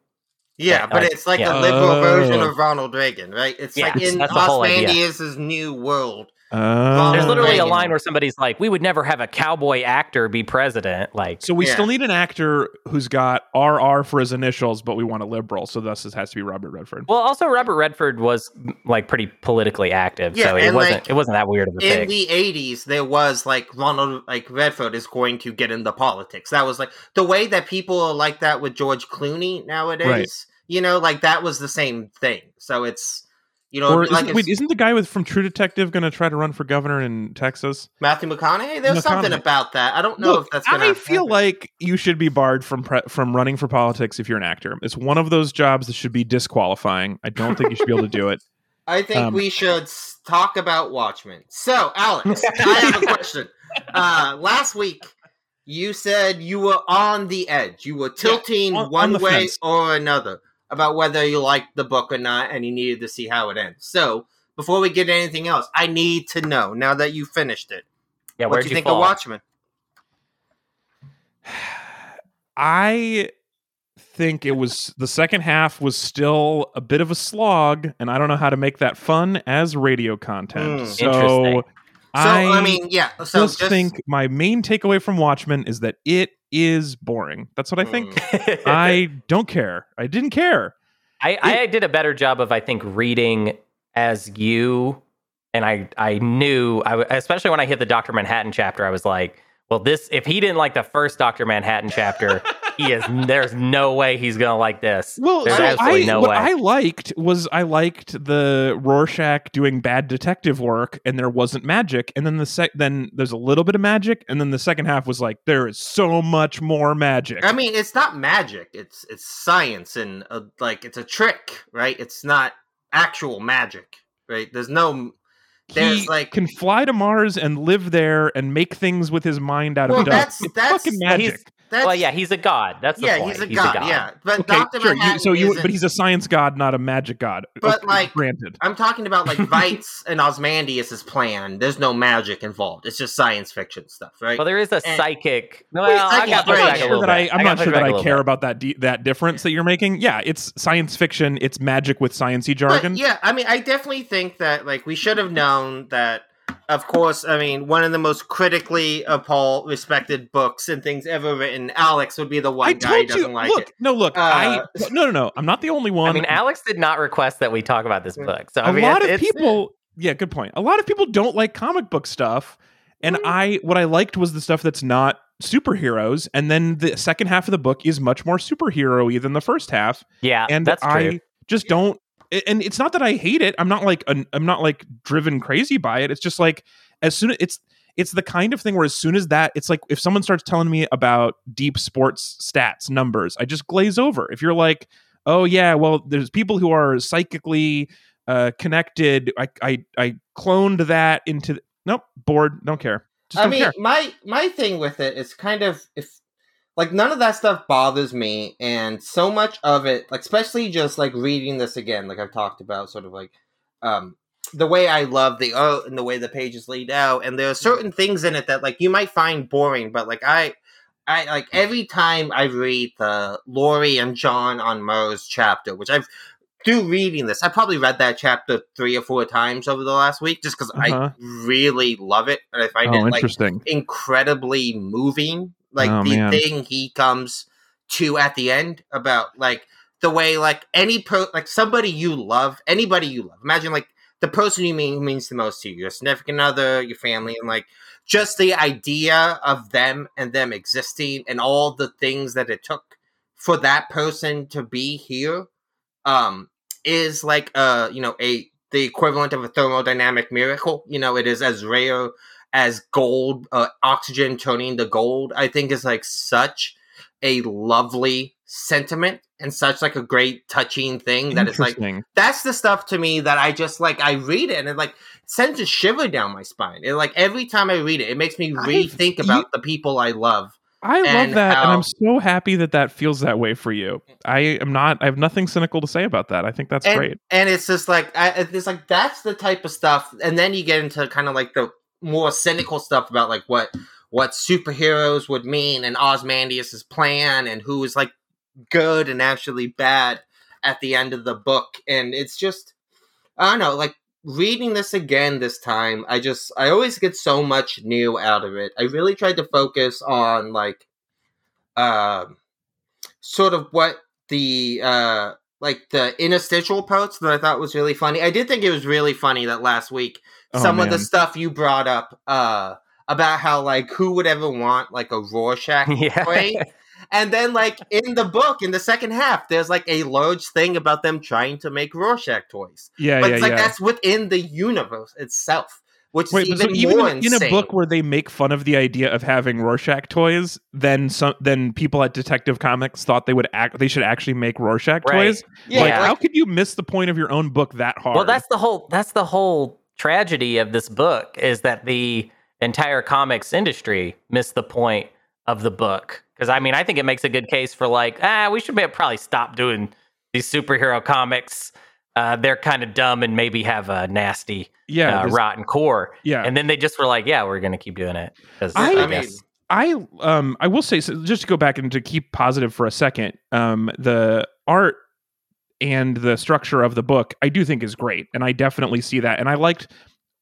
[SPEAKER 3] Yeah,
[SPEAKER 1] Like-
[SPEAKER 3] but
[SPEAKER 1] like-
[SPEAKER 3] it's like
[SPEAKER 1] yeah.
[SPEAKER 3] a liberal version
[SPEAKER 2] Oh.
[SPEAKER 3] of Ronald Reagan, right? It's
[SPEAKER 1] Yeah,
[SPEAKER 3] like in
[SPEAKER 1] that's the whole idea.
[SPEAKER 3] Ozymandias' new world.
[SPEAKER 2] Oh.
[SPEAKER 1] There's literally a line where somebody's like, "We would never have a cowboy actor be president." Like,
[SPEAKER 2] So we
[SPEAKER 3] Yeah.
[SPEAKER 2] still need an actor who's got RR for his initials, but we want a liberal. So thus, this has to be Robert Redford.
[SPEAKER 1] well, also Robert Redford was like pretty politically active,
[SPEAKER 3] Yeah,
[SPEAKER 1] so it wasn't.
[SPEAKER 3] like,
[SPEAKER 1] it wasn't that weird of a thing.
[SPEAKER 3] In
[SPEAKER 1] pick.
[SPEAKER 3] the '80s, there was like Ronald, like Redford is going to get into politics. That was like the way that people are like that with George Clooney nowadays.
[SPEAKER 2] Right.
[SPEAKER 3] You know, like that was the same thing. So it's you know,
[SPEAKER 2] or
[SPEAKER 3] like
[SPEAKER 2] isn't,
[SPEAKER 3] it's
[SPEAKER 2] wait, isn't the guy with from True Detective going to try to run for governor in Texas?
[SPEAKER 3] Matthew McConaughey. There's something about that. I don't know
[SPEAKER 2] Look,
[SPEAKER 3] if that's. Gonna
[SPEAKER 2] I feel
[SPEAKER 3] happen.
[SPEAKER 2] like you should be barred from pre- from running for politics if you're an actor. It's one of those jobs that should be disqualifying. I don't think you should be able to do it.
[SPEAKER 3] I think
[SPEAKER 2] Um,
[SPEAKER 3] we should talk about Watchmen. So, Alex, I have a question. Uh, last week, you said you were on the edge. You were tilting
[SPEAKER 2] on- on
[SPEAKER 3] one
[SPEAKER 2] the
[SPEAKER 3] way
[SPEAKER 2] fence.
[SPEAKER 3] or another about whether you liked the book or not, and you needed to see how it ends. So, before we get anything else, I need to know now that you finished it.
[SPEAKER 1] yeah,
[SPEAKER 3] what
[SPEAKER 1] where'd
[SPEAKER 3] do you
[SPEAKER 1] you
[SPEAKER 3] think
[SPEAKER 1] fall?
[SPEAKER 3] of Watchmen?
[SPEAKER 2] I think it was the second half was still a bit of a slog, and I don't know how to make that fun as radio content.
[SPEAKER 3] Hmm.
[SPEAKER 2] so
[SPEAKER 1] Interesting.
[SPEAKER 3] So, I, mean, yeah. So,
[SPEAKER 2] just,
[SPEAKER 3] just,
[SPEAKER 2] think my main takeaway from Watchmen is that it is boring. That's what I think.
[SPEAKER 3] Mm.
[SPEAKER 2] I don't care. I didn't care.
[SPEAKER 1] I, I did a better job of I think reading as you, and I I knew I w- especially when I hit the Doctor Manhattan chapter, I was like, well, this if he didn't like the first Doctor Manhattan chapter, he is there's no way he's gonna like this.
[SPEAKER 2] Well,
[SPEAKER 1] there's
[SPEAKER 2] so
[SPEAKER 1] absolutely
[SPEAKER 2] I,
[SPEAKER 1] no
[SPEAKER 2] what
[SPEAKER 1] way.
[SPEAKER 2] I liked was I liked the Rorschach doing bad detective work, and there wasn't magic. And then the sec, then there's a little bit of magic, and then the second half was like there is so much more magic.
[SPEAKER 3] I mean, it's not magic. It's it's science and uh like it's a trick, right? It's not actual magic, right? There's no there's
[SPEAKER 2] he
[SPEAKER 3] like
[SPEAKER 2] can fly to Mars and live there and make things with his mind out
[SPEAKER 3] Well,
[SPEAKER 2] of
[SPEAKER 3] that's-
[SPEAKER 2] dust. It's
[SPEAKER 3] that's-
[SPEAKER 2] fucking
[SPEAKER 1] Well, he's-
[SPEAKER 2] magic.
[SPEAKER 3] That's
[SPEAKER 1] well, yeah, he's a god. That's the point.
[SPEAKER 3] yeah,
[SPEAKER 1] point.
[SPEAKER 3] he's a god, yeah. But
[SPEAKER 2] Okay,
[SPEAKER 3] Doctor
[SPEAKER 2] sure. You,
[SPEAKER 3] Manhattan
[SPEAKER 2] so you,
[SPEAKER 3] isn't-
[SPEAKER 2] but he's a science god, not a magic god.
[SPEAKER 3] But,
[SPEAKER 2] Okay,
[SPEAKER 3] like,
[SPEAKER 2] granted.
[SPEAKER 3] I'm talking about like Veidt's and Ozymandias' plan. There's no magic involved. It's just science fiction stuff, right?
[SPEAKER 1] Well, there is a
[SPEAKER 3] And-
[SPEAKER 1] psychic. Well,
[SPEAKER 3] Well,
[SPEAKER 1] I got
[SPEAKER 3] psychic
[SPEAKER 1] pushed
[SPEAKER 3] brain.
[SPEAKER 1] back a
[SPEAKER 3] Sure
[SPEAKER 1] little
[SPEAKER 2] that
[SPEAKER 1] bit.
[SPEAKER 2] I, I'm
[SPEAKER 1] got
[SPEAKER 2] not sure that I care
[SPEAKER 1] bit.
[SPEAKER 2] about that de- that difference that you're making. Yeah, it's science fiction. It's magic with sciency jargon.
[SPEAKER 3] But yeah, I mean, I definitely think that like we should have known that. Of course, I mean, one of the most critically appalled, respected books and things ever written. Alex would be the one
[SPEAKER 2] I
[SPEAKER 3] guy who doesn't
[SPEAKER 2] you.
[SPEAKER 3] like
[SPEAKER 2] look,
[SPEAKER 3] it.
[SPEAKER 2] no, look.
[SPEAKER 3] Uh,
[SPEAKER 2] I no, no, no. I'm not the only one.
[SPEAKER 1] I mean, Alex did not request that we talk about this book. So
[SPEAKER 2] a
[SPEAKER 1] I mean,
[SPEAKER 2] lot of
[SPEAKER 1] it's- it's-
[SPEAKER 2] people. Yeah, good point. A lot of people don't like comic book stuff, and
[SPEAKER 3] Mm.
[SPEAKER 2] I what I liked was the stuff that's not superheroes, and then the second half of the book is much more superhero-y than the first half.
[SPEAKER 1] Yeah,
[SPEAKER 2] and
[SPEAKER 1] that's
[SPEAKER 2] I
[SPEAKER 1] true.
[SPEAKER 2] just don't. And it's not that I hate it. I'm not like an, I'm not like driven crazy by it. It's just like as soon as it's it's the kind of thing where as soon as that it's like if someone starts telling me about deep sports stats numbers, I just glaze over. If you're like, oh yeah, well there's people who are psychically uh, connected. I I I cloned that into nope bored. Don't care. Just
[SPEAKER 3] I
[SPEAKER 2] don't
[SPEAKER 3] mean,
[SPEAKER 2] care.
[SPEAKER 3] my my thing with it is kind of if like none of that stuff bothers me, and so much of it, like especially just like reading this again, like I've talked about, sort of like um the way I love the art and the way the pages laid out, and there are certain things in it that like you might find boring, but like I. I like every time I read the Laurie and John on Mars chapter, which I've through reading this, I probably read that chapter three or four times over the last week, just because
[SPEAKER 2] Uh-huh.
[SPEAKER 3] I really love it and I find
[SPEAKER 2] Oh,
[SPEAKER 3] it like
[SPEAKER 2] interesting.
[SPEAKER 3] incredibly moving. Like
[SPEAKER 2] Oh,
[SPEAKER 3] the
[SPEAKER 2] man.
[SPEAKER 3] thing he comes to at the end about like the way like any pro like somebody you love, anybody you love. Imagine like the person you mean who means the most to you, your significant other, your family, and like just the idea of them and them existing and all the things that it took for that person to be here um is like uh you know a the equivalent of a thermodynamic miracle. You know, it is as rare as gold, uh, oxygen turning to gold. I think is like such a lovely sentiment and such like a great touching thing that it's like that's the stuff to me that I just like I read it and it like sends a shiver down my spine. It like every time I read it, it makes me
[SPEAKER 2] I-
[SPEAKER 3] rethink
[SPEAKER 2] you-
[SPEAKER 3] about the people I love.
[SPEAKER 2] I love that, and I'm so happy that that feels that way for you. I am not. I have nothing cynical to say about that. I think that's
[SPEAKER 3] and,
[SPEAKER 2] great.
[SPEAKER 3] And it's just like I, it's like that's the type of stuff, and then you get into kind of like the more cynical stuff about like what what superheroes would mean and Ozymandias's plan and who is like good and actually bad at the end of the book, and it's just I don't know, like reading this again this time, I just I always get so much new out of it. I really tried to focus on like um sort of what the uh like the interstitial parts that I thought was really funny. I did think it was really funny that last week
[SPEAKER 2] Oh,
[SPEAKER 3] some of the stuff you brought up uh about how like who would ever want like a Rorschach
[SPEAKER 1] yeah.
[SPEAKER 3] toy? and then like in the book in the second half there's like a large thing about them trying to make Rorschach toys.
[SPEAKER 2] Yeah,
[SPEAKER 3] But
[SPEAKER 2] yeah,
[SPEAKER 3] it's like
[SPEAKER 2] yeah.
[SPEAKER 3] that's within the universe itself, which
[SPEAKER 2] Wait,
[SPEAKER 3] is even
[SPEAKER 2] so even in,
[SPEAKER 3] insane.
[SPEAKER 2] a book where they make fun of the idea of having Rorschach toys, then some then people at Detective Comics thought they would act they should actually make Rorschach
[SPEAKER 1] Right.
[SPEAKER 2] toys.
[SPEAKER 3] yeah,
[SPEAKER 2] like,
[SPEAKER 1] Yeah.
[SPEAKER 2] how could you miss the point of your own book that hard?
[SPEAKER 1] Well, that's the whole that's the whole tragedy of this book is that the entire comics industry missed the point of the book. Because I mean, I think it makes a good case for like, ah, we should be- probably stop doing these superhero comics. Uh, they're kind of dumb and maybe have a nasty,
[SPEAKER 2] yeah,
[SPEAKER 1] uh, rotten core.
[SPEAKER 2] yeah.
[SPEAKER 1] And then they just were like, yeah, we're going to keep doing it.
[SPEAKER 2] I-
[SPEAKER 1] I,
[SPEAKER 3] mean.
[SPEAKER 2] I um I will say so just to go back and to keep positive for a second, um the art and the structure of the book I do think is great and I definitely see that and I liked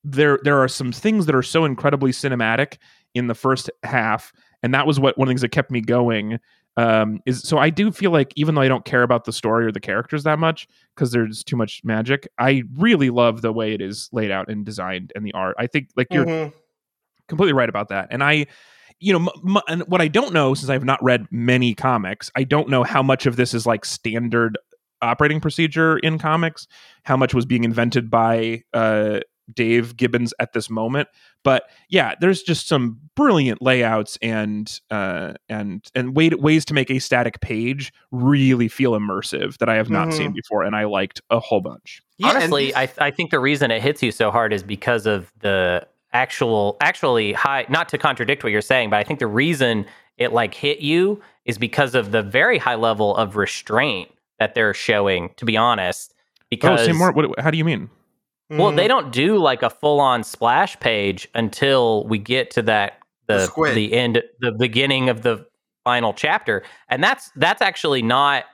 [SPEAKER 2] there there are some things that are so incredibly cinematic in the first half and that was what one of the things that kept me going um is so I do feel like even though I don't care about the story or the characters that much because there's too much magic I really love the way it is laid out and designed and the art I think like you're
[SPEAKER 3] Mhm.
[SPEAKER 2] completely right about that. And I, you know, m- m- and what I don't know since I've not read many comics, I don't know how much of this is like standard operating procedure in comics, how much was being invented by uh, Dave Gibbons at this moment. But yeah, there's just some brilliant layouts and uh, and and way ways to make a static page really feel immersive that I have not
[SPEAKER 3] Mhm.
[SPEAKER 2] seen before, and I liked a whole bunch.
[SPEAKER 3] Yeah,
[SPEAKER 1] Honestly, I I think the reason it hits you so hard is because of the actual actually high not to contradict what you're saying, but I think the reason it like hit you is because of the very high level of restraint that they're showing, to be honest.
[SPEAKER 2] Oh,
[SPEAKER 1] Because
[SPEAKER 2] say more. What, how do you mean?
[SPEAKER 1] Well, they don't do like a full on splash page until we get to that
[SPEAKER 3] The
[SPEAKER 1] the the end the beginning of the final chapter. And that's that's actually not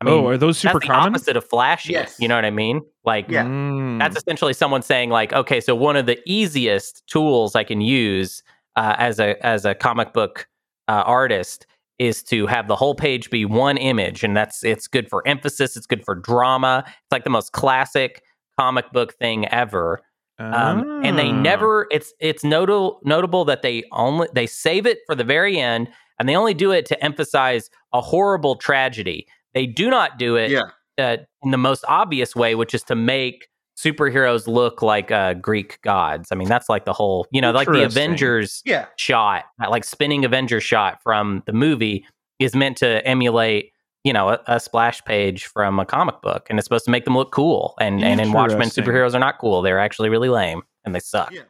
[SPEAKER 1] I mean
[SPEAKER 2] oh, are those super
[SPEAKER 1] that's the
[SPEAKER 2] common?
[SPEAKER 1] opposite of flashy.
[SPEAKER 3] Yes.
[SPEAKER 1] You know what I mean? Like
[SPEAKER 3] Yeah.
[SPEAKER 2] Mm.
[SPEAKER 1] that's essentially someone saying like, okay, so one of the easiest tools I can use uh, as a as a comic book uh, artist is to have the whole page be one image, and that's it's good for emphasis, it's good for drama. It's like the most classic comic book thing ever. Um, and they
[SPEAKER 2] Ah.
[SPEAKER 1] never it's it's notable notable that they only they save it for the very end and they only do it to emphasize a horrible tragedy they do not do it
[SPEAKER 3] yeah.
[SPEAKER 1] uh, in the most obvious way which is to make superheroes look like uh, greek gods i mean that's like the whole you know like the avengers
[SPEAKER 3] Yeah.
[SPEAKER 1] shot that like spinning avenger shot from the movie is meant to emulate you know a, a splash page from a comic book and it's supposed to make them look cool and and in watchmen superheroes are not cool they're actually really lame and they suck
[SPEAKER 3] Yeah.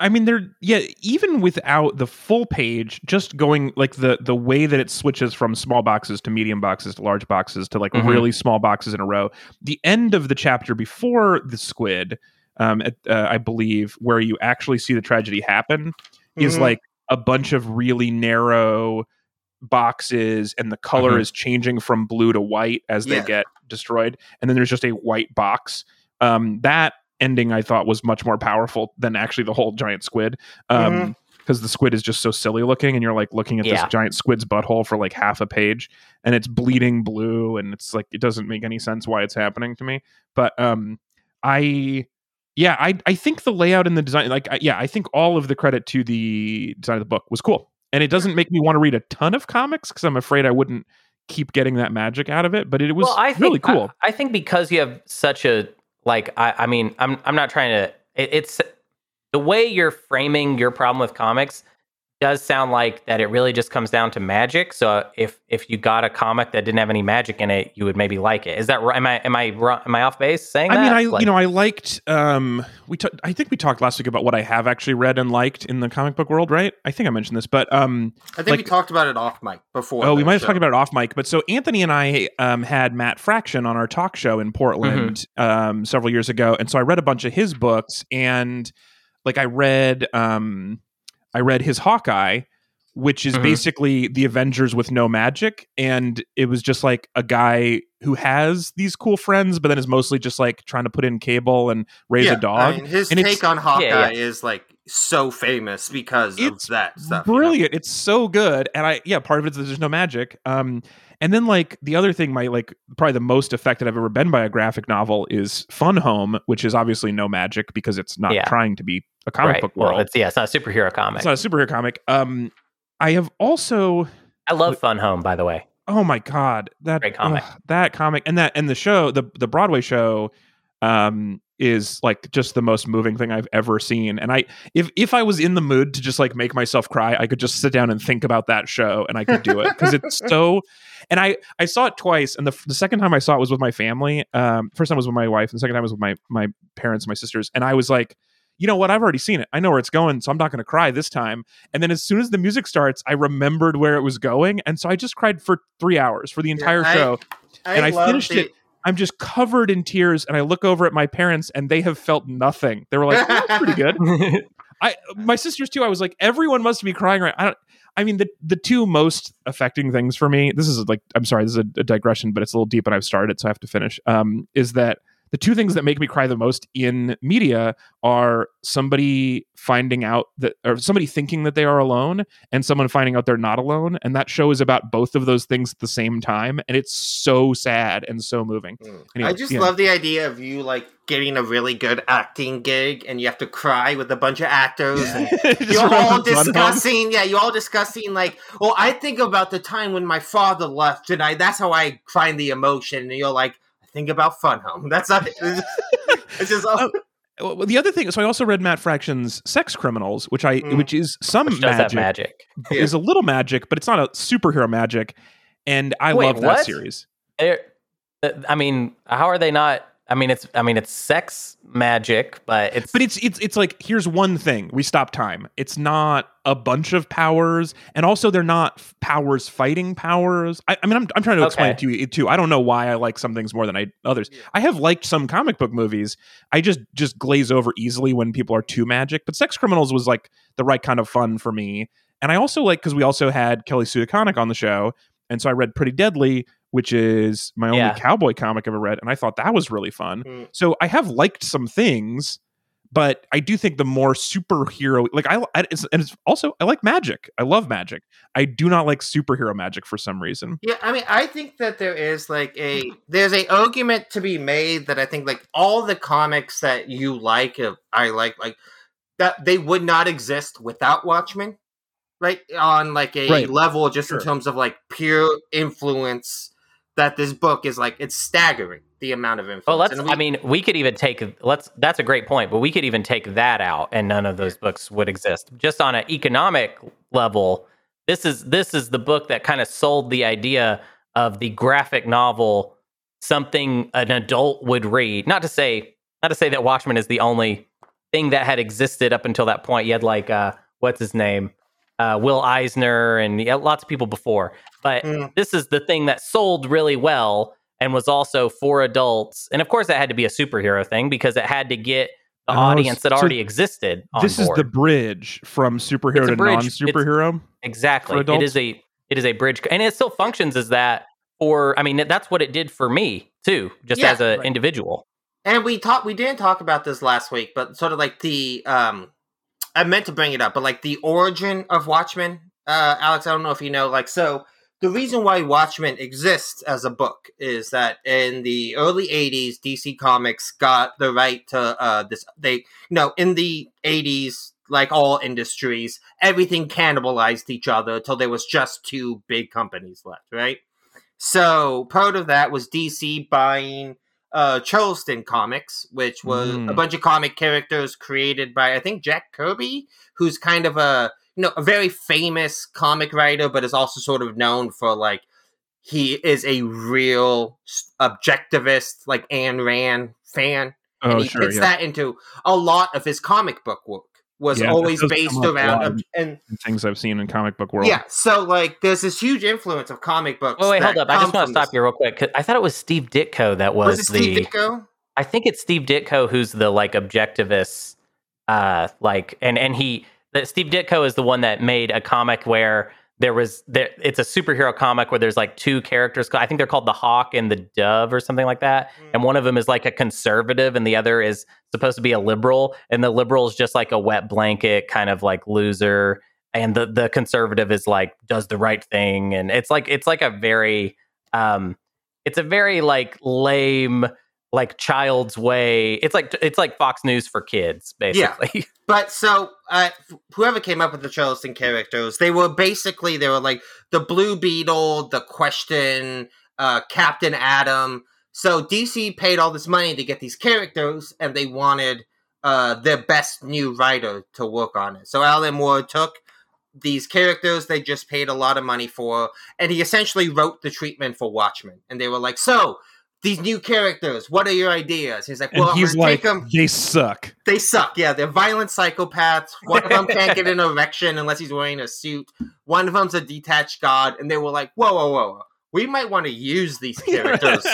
[SPEAKER 2] I mean, they're yeah. Even without the full page, just going like the the way that it switches from small boxes to medium boxes to large boxes to like
[SPEAKER 1] Mhm.
[SPEAKER 2] really small boxes in a row. The end of the chapter before the squid, um, at, uh, I believe, where you actually see the tragedy happen, is
[SPEAKER 3] Mhm.
[SPEAKER 2] like a bunch of really narrow boxes and the color
[SPEAKER 1] Mhm.
[SPEAKER 2] is changing from blue to white as they
[SPEAKER 3] Yeah.
[SPEAKER 2] get destroyed and then there's just a white box um that ending i thought was much more powerful than actually the whole giant squid um
[SPEAKER 3] Mhm.
[SPEAKER 2] because the squid is just so silly looking and you're like looking at
[SPEAKER 1] Yeah.
[SPEAKER 2] this giant squid's butthole for like half a page and it's bleeding blue and it's like it doesn't make any sense why it's happening to me but um i yeah i i think the layout and the design like I, yeah i think all of the credit to the design of the book was cool and it doesn't make me want to read a ton of comics because i'm afraid i wouldn't keep getting that magic out of it but it was
[SPEAKER 1] well, I think,
[SPEAKER 2] really cool
[SPEAKER 1] I, I think because you have such a like I, I mean, I'm I'm not trying to. It, it's the way you're framing your problem with comics does sound like that it really just comes down to magic. So if if you got a comic that didn't have any magic in it, you would maybe like it. Is that right? Am I am I am I off base saying
[SPEAKER 2] I
[SPEAKER 1] that?
[SPEAKER 2] mean, I
[SPEAKER 1] Like-
[SPEAKER 2] you know I liked um we ta- I think we talked last week about what I have actually read and liked in the comic book world, right? I think I mentioned this, but um
[SPEAKER 3] I think we talked about it off mic before.
[SPEAKER 2] oh we might have
[SPEAKER 3] show.
[SPEAKER 2] talked about it off mic, but so Anthony and I um had Matt Fraction on our talk show in Portland um several years ago, and so I read a bunch of his books and like I read um I read his Hawkeye which is
[SPEAKER 1] Mhm.
[SPEAKER 2] basically the Avengers with no magic. And it was just like a guy who has these cool friends, but then is mostly just like trying to put in cable and raise
[SPEAKER 3] Yeah,
[SPEAKER 2] a dog.
[SPEAKER 3] I mean, his
[SPEAKER 2] And
[SPEAKER 3] take on Hawkeye
[SPEAKER 1] yeah.
[SPEAKER 3] is like so famous because
[SPEAKER 2] It's
[SPEAKER 3] of that stuff. you know?
[SPEAKER 2] Brilliant. It's so good. And I, yeah, part of it is there's no magic. Um, and then like the other thing, my like probably the most affected I've ever been by a graphic novel is Fun Home, which is obviously no magic because it's not
[SPEAKER 1] Yeah.
[SPEAKER 2] trying to be a comic
[SPEAKER 1] right.
[SPEAKER 2] book world.
[SPEAKER 1] Well, it's yeah, it's not a superhero comic.
[SPEAKER 2] it's not a superhero comic. Um, I have also
[SPEAKER 1] I love Fun Home, by the way.
[SPEAKER 2] Oh my god, that
[SPEAKER 1] Great comic.
[SPEAKER 2] that comic and that and the show, the the Broadway show, um, is like just the most moving thing I've ever seen. And I, if if I was in the mood to just like make myself cry, I could just sit down and think about that show, and I could do it because it's so. And I I saw it twice, and the the second time I saw it was with my family. Um, first time was with my wife, and the second time was with my my parents, my sisters, and I was like. You know what? I've already seen it. I know where it's going, so I'm not going to cry this time. And then as soon as the music starts, I remembered where it was going, and so I just cried for three hours for the entire
[SPEAKER 3] I-
[SPEAKER 2] show. and I finished
[SPEAKER 3] the-
[SPEAKER 2] it. I'm just covered in tears, and I look over at my parents, and they have felt nothing. They were like, "Oh, "That's pretty good." I, my sisters too. I was like, everyone must be crying right. I don't. I mean, the the two most affecting things for me. This is like, I'm sorry, this is a, a digression, but it's a little deep, and I've started, so I have to finish. Um, is that the two things that make me cry the most in media are somebody finding out that, or somebody thinking that they are alone, and someone finding out they're not alone. And that show is about both of those things at the same time, and it's so sad and so moving.
[SPEAKER 3] Mm.
[SPEAKER 2] Anyway,
[SPEAKER 3] I just
[SPEAKER 2] yeah.
[SPEAKER 3] love the idea of you like getting a really good acting gig and you have to cry with a bunch of actors and you're all
[SPEAKER 2] remember Fun Home.
[SPEAKER 3] discussing yeah you're all discussing like well i think about the time when my father left and i that's how i find the emotion and you're like i think about fun home that's not it's just, it's just oh,
[SPEAKER 2] Well, the other thing, so I also read Matt Fraction's Sex Criminals, which I,
[SPEAKER 3] Mm.
[SPEAKER 2] which is some
[SPEAKER 1] Which does
[SPEAKER 2] magic,
[SPEAKER 1] magic.
[SPEAKER 2] is a little magic, but it's not a superhero magic, and I
[SPEAKER 1] Wait,
[SPEAKER 2] love that series.
[SPEAKER 1] They're- uh, I mean, how are they not? I mean, it's I mean, it's sex magic, but it's
[SPEAKER 2] But it's it's it's like here's one thing: we stop time. It's not a bunch of powers, and also they're not f- powers fighting powers. I, I mean, I'm I'm trying to explain it
[SPEAKER 1] Okay.
[SPEAKER 2] to you too. I don't know why I like some things more than I others.
[SPEAKER 3] Yeah.
[SPEAKER 2] I have liked some comic book movies. I just just glaze over easily when people are too magic. But Sex Criminals was like the right kind of fun for me. And I also like because we also had Kelly Sue DeConnick on the show, and so I read Pretty Deadly, which is my only
[SPEAKER 1] Yeah.
[SPEAKER 2] cowboy comic I've ever read, and I thought that was really fun.
[SPEAKER 3] Mm.
[SPEAKER 2] So I have liked some things, but I do think the more superhero, like I, I it's, and it's also I like magic. I love magic. I do not like superhero magic for some reason.
[SPEAKER 3] yeah i mean i think that there is like a there's a argument to be made that i think like all the comics that you like uh, i like like that they would not exist without watchmen right on like a
[SPEAKER 2] Right.
[SPEAKER 3] level just
[SPEAKER 2] Sure.
[SPEAKER 3] in terms of like pure influence that this book is like it's staggering the amount of influence
[SPEAKER 1] well. let's.
[SPEAKER 3] We,
[SPEAKER 1] I mean, we could even take. Let's. That's a great point, but we could even take that out, and none of those books would exist. Just on an economic level, this is this is the book that kind of sold the idea of the graphic novel, something an adult would read. Not to say, not to say that Watchmen is the only thing that had existed up until that point. You had like, uh, what's his name, uh, Will Eisner, and you lots of people before. But
[SPEAKER 3] Mm.
[SPEAKER 1] this is the thing that sold really well and was also for adults. And of course, that had to be a superhero thing because it had to get the
[SPEAKER 2] Oh,
[SPEAKER 1] audience that
[SPEAKER 2] so
[SPEAKER 1] already existed. On
[SPEAKER 2] this is the bridge from superhero to non-superhero.
[SPEAKER 1] exactly.
[SPEAKER 2] for
[SPEAKER 1] It
[SPEAKER 2] adults?
[SPEAKER 1] is a it is a bridge, and it still functions as that. For I mean, that's what it did for me too, just
[SPEAKER 3] Yeah,
[SPEAKER 1] as an
[SPEAKER 3] right.
[SPEAKER 1] individual.
[SPEAKER 3] And we talked we didn't talk about this last week, but sort of like the um I meant to bring it up, but like the origin of Watchmen, uh Alex, I don't know if you know, like so the reason why Watchmen exists as a book is that in the early 80s DC Comics got the right to uh this they you know in the 80s like all industries everything cannibalized each other till there was just two big companies left, right? So part of that was DC buying uh, Charlton Comics, which was a
[SPEAKER 2] Mm.
[SPEAKER 3] bunch of comic characters created by I think Jack Kirby, who's kind of a you know a very famous comic writer, but is also sort of known for like he is a real objectivist, like Ayn Rand fan, and
[SPEAKER 2] Oh,
[SPEAKER 3] he
[SPEAKER 2] sure.
[SPEAKER 3] fits
[SPEAKER 2] Yeah.
[SPEAKER 3] that into a lot of his comic book work. Was
[SPEAKER 2] Yeah,
[SPEAKER 3] always based
[SPEAKER 2] come up a
[SPEAKER 3] around
[SPEAKER 2] lot.
[SPEAKER 3] ob- and
[SPEAKER 2] Things I've seen in comic book world.
[SPEAKER 3] yeah, so like there's this huge influence of comic books.
[SPEAKER 1] Oh wait, hold up! I just want to stop
[SPEAKER 3] this-
[SPEAKER 1] you real quick. 'cause I thought it was Steve Ditko that was,
[SPEAKER 3] Was it Steve
[SPEAKER 1] the.
[SPEAKER 3] Ditko?
[SPEAKER 1] I think it's Steve Ditko who's the like objectivist, uh, like and and he that Steve Ditko is the one that made a comic where there was there. It's a superhero comic where there's like two characters. I think they're called the Hawk and the Dove or something like that. And one of them is like a conservative, and the other is supposed to be a liberal. And the liberal is just like a wet blanket kind of like loser, and the the conservative is like does the right thing. And it's like it's like a very um, it's a very like lame like child's way. It's like it's like Fox News for kids, basically.
[SPEAKER 3] But so uh, whoever came up with the Charlton characters, they were basically they were like the Blue Beetle, the Question, uh, Captain Atom. So DC paid all this money to get these characters, and they wanted uh, their best new writer to work on it. So Alan Moore took these characters they just paid a lot of money for, and he essentially wrote the treatment for Watchmen. And they were like, "So these new characters, what are your ideas?" He's like,
[SPEAKER 2] And
[SPEAKER 3] "Well, I'm
[SPEAKER 2] he's
[SPEAKER 3] gonna
[SPEAKER 2] like,
[SPEAKER 3] take them."
[SPEAKER 2] they suck.
[SPEAKER 3] They suck. Yeah, they're violent psychopaths. One of them can't get an erection unless he's wearing a suit. One of them's a detached god, and they were like, "Whoa, whoa, whoa! whoa. We might want to use these characters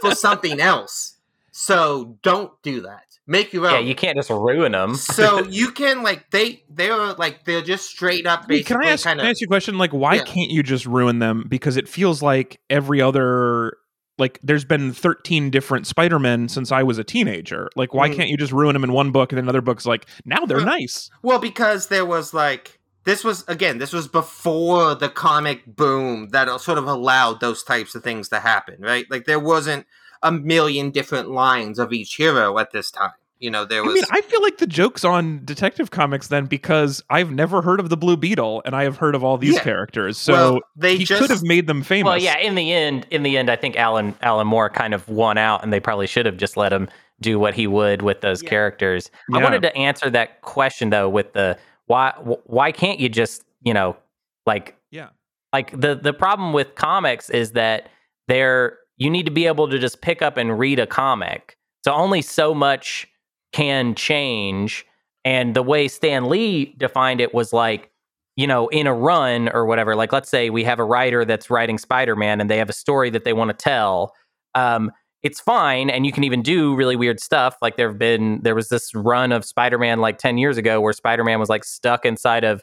[SPEAKER 3] for something else. So don't do that. Make your own."
[SPEAKER 1] Yeah, you can't just ruin them.
[SPEAKER 3] so you can like they they're like they're just straight up
[SPEAKER 2] Wait,
[SPEAKER 3] basically
[SPEAKER 2] can I ask,
[SPEAKER 3] kind
[SPEAKER 2] can I ask you a question? Like, why
[SPEAKER 3] Yeah.
[SPEAKER 2] can't you just ruin them? Because it feels like every other, like, there's been 13 different Spider-Men since I was a teenager. Like, why
[SPEAKER 3] Mm.
[SPEAKER 2] can't you just ruin them in one book and then another book's like, now they're
[SPEAKER 3] Well,
[SPEAKER 2] nice?
[SPEAKER 3] well because there was like this was again this was before the comic boom that sort of allowed those types of things to happen right like there wasn't a million different lines of each hero at this time you know there
[SPEAKER 2] I mean, I feel like the joke's on Detective Comics then because I've never heard of the Blue Beetle and I have heard of all these
[SPEAKER 3] Yeah.
[SPEAKER 2] characters. So
[SPEAKER 3] well, they
[SPEAKER 2] he
[SPEAKER 3] just
[SPEAKER 2] could have made them famous.
[SPEAKER 1] Well, yeah. In the end, in the end, I think Alan Alan Moore kind of won out, and they probably should have just let him do what he would with those
[SPEAKER 3] Yeah.
[SPEAKER 1] characters. I wanted to answer that question though, with the why why can't you just you know like
[SPEAKER 2] Yeah.
[SPEAKER 1] like the the problem with comics is that they're you need to be able to just pick up and read a comic. So only so much can change. And the way Stan Lee defined it was like, you know, in a run or whatever. Like, let's say we have a writer that's writing Spider Man and they have a story that they want to tell. Um, it's fine, and you can even do really weird stuff. Like there have been there was this run of Spider Man like ten years ago where Spider Man was like stuck inside of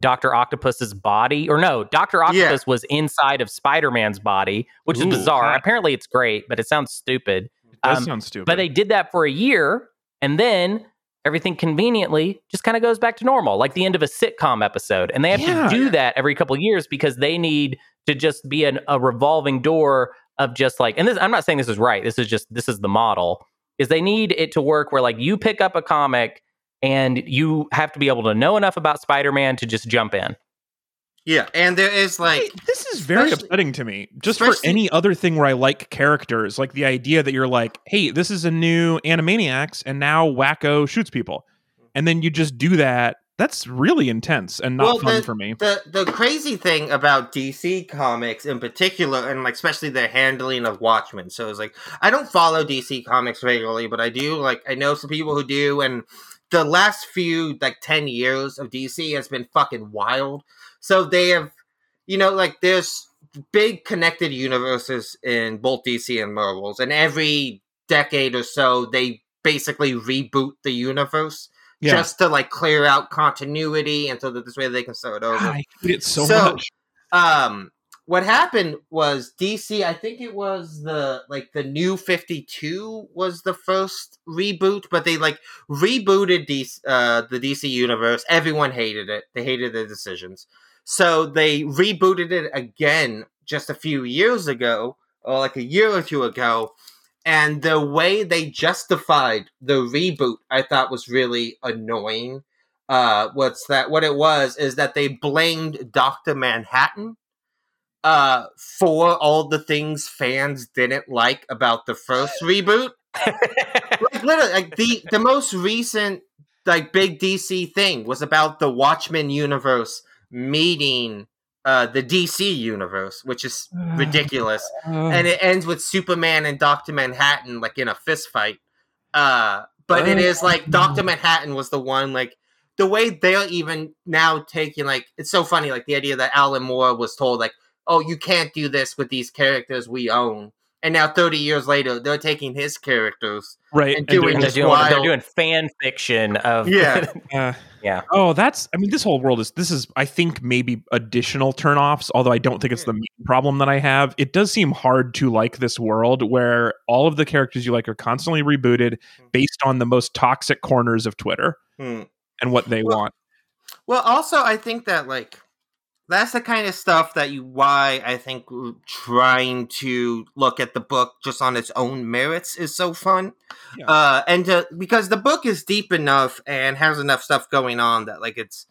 [SPEAKER 1] Doctor Octopus's body, or no, Doctor Octopus was inside of Spider Man's body, which
[SPEAKER 2] Ooh,
[SPEAKER 1] is bizarre.
[SPEAKER 2] hot.
[SPEAKER 1] Apparently, it's great, but it sounds stupid.
[SPEAKER 2] It does
[SPEAKER 1] um,
[SPEAKER 2] sound stupid.
[SPEAKER 1] But they did that for a year, and then everything conveniently just kind of goes back to normal, like the end of a sitcom episode. And they have
[SPEAKER 2] Yeah.
[SPEAKER 1] to do that every couple of years because they need to just be an, a revolving door of just like, and this, I'm not saying this is right. This is just this is the model. Is they need it to work where like you pick up a comic and you have to be able to know enough about Spider-Man to just jump in.
[SPEAKER 3] Yeah and there is like
[SPEAKER 2] Hey, this is very upsetting to me. Just for any other thing where I like characters, like the idea that you're like, hey, this is a new Animaniacs, and now Wakko shoots people, and then you just do that. That's really intense and not
[SPEAKER 3] Well,
[SPEAKER 2] fun
[SPEAKER 3] the-
[SPEAKER 2] for me.
[SPEAKER 3] the the crazy thing about DC comics in particular, and like especially their handling of Watchmen. So it's like I don't follow DC comics regularly, but I do. Like I know some people who do, and the last few like ten years of DC has been fucking wild. So they have, you know, like there's big connected universes in both DC and Marvels, and every decade or so they basically reboot the universe
[SPEAKER 2] Yeah,
[SPEAKER 3] just to like clear out continuity and so that this way they can start over.
[SPEAKER 2] I hate it so,
[SPEAKER 3] So-
[SPEAKER 2] much.
[SPEAKER 3] Um what happened was DC, I think it was the like the new 52 was the first reboot, but they like rebooted DC, uh the DC universe. Everyone hated it. They hated the decisions. So they rebooted it again just a few years ago, or like a year or two ago. And the way they justified the reboot, I thought was really annoying. Uh, what's that? What it was is that they blamed Doctor Manhattan uh, for all the things fans didn't like about the first reboot. like literally, like the the most recent like big DC thing was about the Watchmen universe meeting uh, the DC universe, which is ridiculous. and it ends with Superman and Doctor Manhattan like in a fist fight. Uh, but it is like Doctor Manhattan was the one like the way they're even now taking like it's so funny like the idea that Alan Moore was told like oh you can't do this with these characters we own. And now, thirty years later, they're taking his characters
[SPEAKER 2] right
[SPEAKER 3] and doing
[SPEAKER 1] And they're doing,
[SPEAKER 3] wild.
[SPEAKER 1] they're doing fan fiction of
[SPEAKER 3] Yeah.
[SPEAKER 2] Uh,
[SPEAKER 1] yeah.
[SPEAKER 2] Oh, that's. I mean, this whole world is. This is. I think maybe additional turnoffs. Although I don't think it's the main problem that I have. It does seem hard to like this world where all of the characters you like are constantly rebooted based on the most toxic corners of Twitter
[SPEAKER 3] Hmm.
[SPEAKER 2] and what they
[SPEAKER 3] Well,
[SPEAKER 2] want.
[SPEAKER 3] Well, also, I think that like that's the kind of stuff that you why I think trying to look at the book just on its own merits is so fun,
[SPEAKER 2] Yeah.
[SPEAKER 3] uh, and to, because the book is deep enough and has enough stuff going on that like it's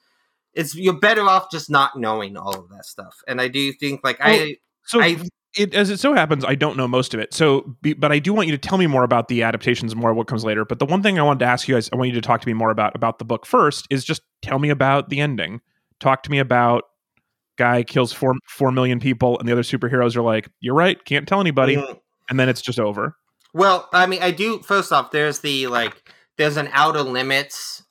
[SPEAKER 3] it's you're better off just not knowing all of that stuff. And I do think like I
[SPEAKER 2] So
[SPEAKER 3] I
[SPEAKER 2] it as it so happens, I don't know most of it. So, but I do want you to tell me more about the adaptations, more of what comes later. But the one thing I wanted to ask you guys, I want you to talk to me more about about the book first. Is just tell me about the ending. Talk to me about guy kills four four million people, and the other superheroes are like, "You're right, can't tell anybody,"
[SPEAKER 3] Mm.
[SPEAKER 2] and then it's just over.
[SPEAKER 3] Well, I mean, I do. First off, there's the like, there's an Outer Limits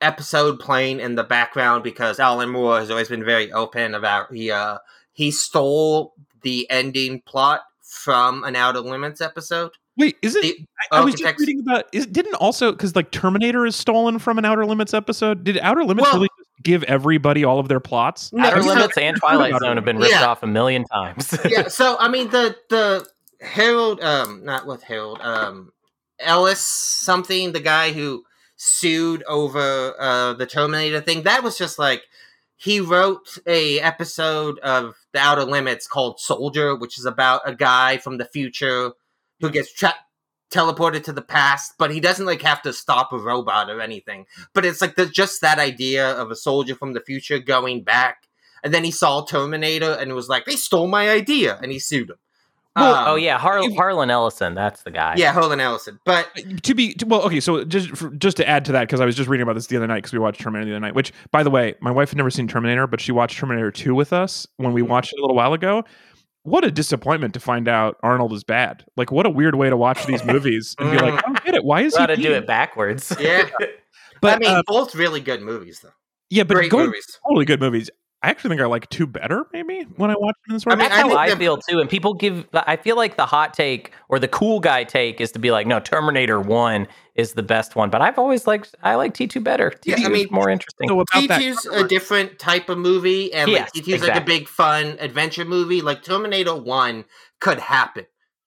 [SPEAKER 3] episode playing in the background because Alan Moore has always been very open about he uh he stole the ending plot from an Outer Limits episode.
[SPEAKER 2] Wait, is it?
[SPEAKER 3] The
[SPEAKER 2] I, I was just reading about. Is didn't also because like Terminator is stolen from an Outer Limits episode. Did Outer Limits
[SPEAKER 3] Well-
[SPEAKER 2] really just give everybody all of their plots?
[SPEAKER 3] No,
[SPEAKER 1] Outer Limits and Twilight
[SPEAKER 2] Outer
[SPEAKER 1] Zone have been ripped
[SPEAKER 3] Yeah.
[SPEAKER 1] off a million times.
[SPEAKER 3] yeah, so I mean the the Harold um not with Harold um Ellis something the guy who sued over uh the Terminator thing that was just like he wrote a episode of the Outer Limits called Soldier which is about a guy from the future who gets trapped teleported to the past but he doesn't like have to stop a robot or anything but it's like the, just that idea of a soldier from the future going back and then he saw Terminator and was like, they stole my idea, and he sued him.
[SPEAKER 2] Well,
[SPEAKER 3] Um,
[SPEAKER 1] oh yeah, Har-
[SPEAKER 2] if-
[SPEAKER 1] Harlan Ellison, that's the guy.
[SPEAKER 3] yeah, Harlan Ellison. But
[SPEAKER 2] to be to, well okay so just for, just to add to that because i was just reading about this the other night because we watched terminator the other night which by the way my wife had never seen terminator but she watched terminator 2 with us when we watched it a little while ago what a disappointment to find out arnold is bad like what a weird way to watch these movies and be like i don't get it why is
[SPEAKER 1] Got
[SPEAKER 2] he
[SPEAKER 1] to do it backwards.
[SPEAKER 3] yeah,
[SPEAKER 2] but
[SPEAKER 3] I mean,
[SPEAKER 2] uh,
[SPEAKER 3] both really good movies, though.
[SPEAKER 2] yeah but
[SPEAKER 3] Great
[SPEAKER 2] going
[SPEAKER 3] movies.
[SPEAKER 2] totally good movies i actually think i like two better maybe when i watch them in this
[SPEAKER 3] I mean,
[SPEAKER 1] That's how I
[SPEAKER 3] that-
[SPEAKER 1] feel too. And people give, I feel like the hot take or the cool guy take is to be like, no, Terminator 1 is the best one. But I've always liked, I like T2 better. T2
[SPEAKER 3] Yeah, I
[SPEAKER 1] is
[SPEAKER 3] mean,
[SPEAKER 1] more interesting.
[SPEAKER 2] so about that
[SPEAKER 3] T2's a different type of movie, and
[SPEAKER 1] Yes,
[SPEAKER 3] like T2's like a big fun adventure movie. Like Terminator One could happen.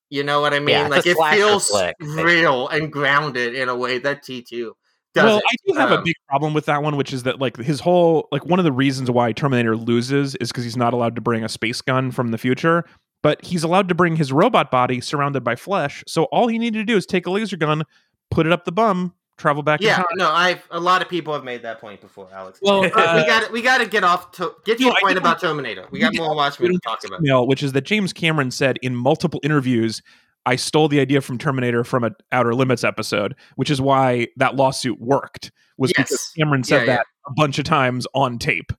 [SPEAKER 3] You know what I mean?
[SPEAKER 1] Yeah,
[SPEAKER 3] like it feels
[SPEAKER 1] flick.
[SPEAKER 3] real and grounded in a way that T2 doesn't.
[SPEAKER 2] well, I do have a
[SPEAKER 3] Um,
[SPEAKER 2] big problem with that one, which is that like his whole like one of the reasons why Terminator loses is because he's not allowed to bring a space gun from the future, but he's allowed to bring his robot body surrounded by flesh. So all he needed to do is take a laser gun, put it up the bum, travel back.
[SPEAKER 3] Yeah, no, I've a lot of people have made that point before, Alex.
[SPEAKER 2] Well, uh,
[SPEAKER 3] we got we got to get off to get to
[SPEAKER 2] No,
[SPEAKER 3] your point about Terminator. We
[SPEAKER 2] we
[SPEAKER 3] got more
[SPEAKER 2] we
[SPEAKER 3] Watchmen to talk about.
[SPEAKER 2] email, which is that James Cameron said in multiple interviews, I stole the idea from Terminator from an Outer Limits episode, which is why that lawsuit worked. Was because Cameron said
[SPEAKER 3] Yeah,
[SPEAKER 2] that a bunch of times on tape.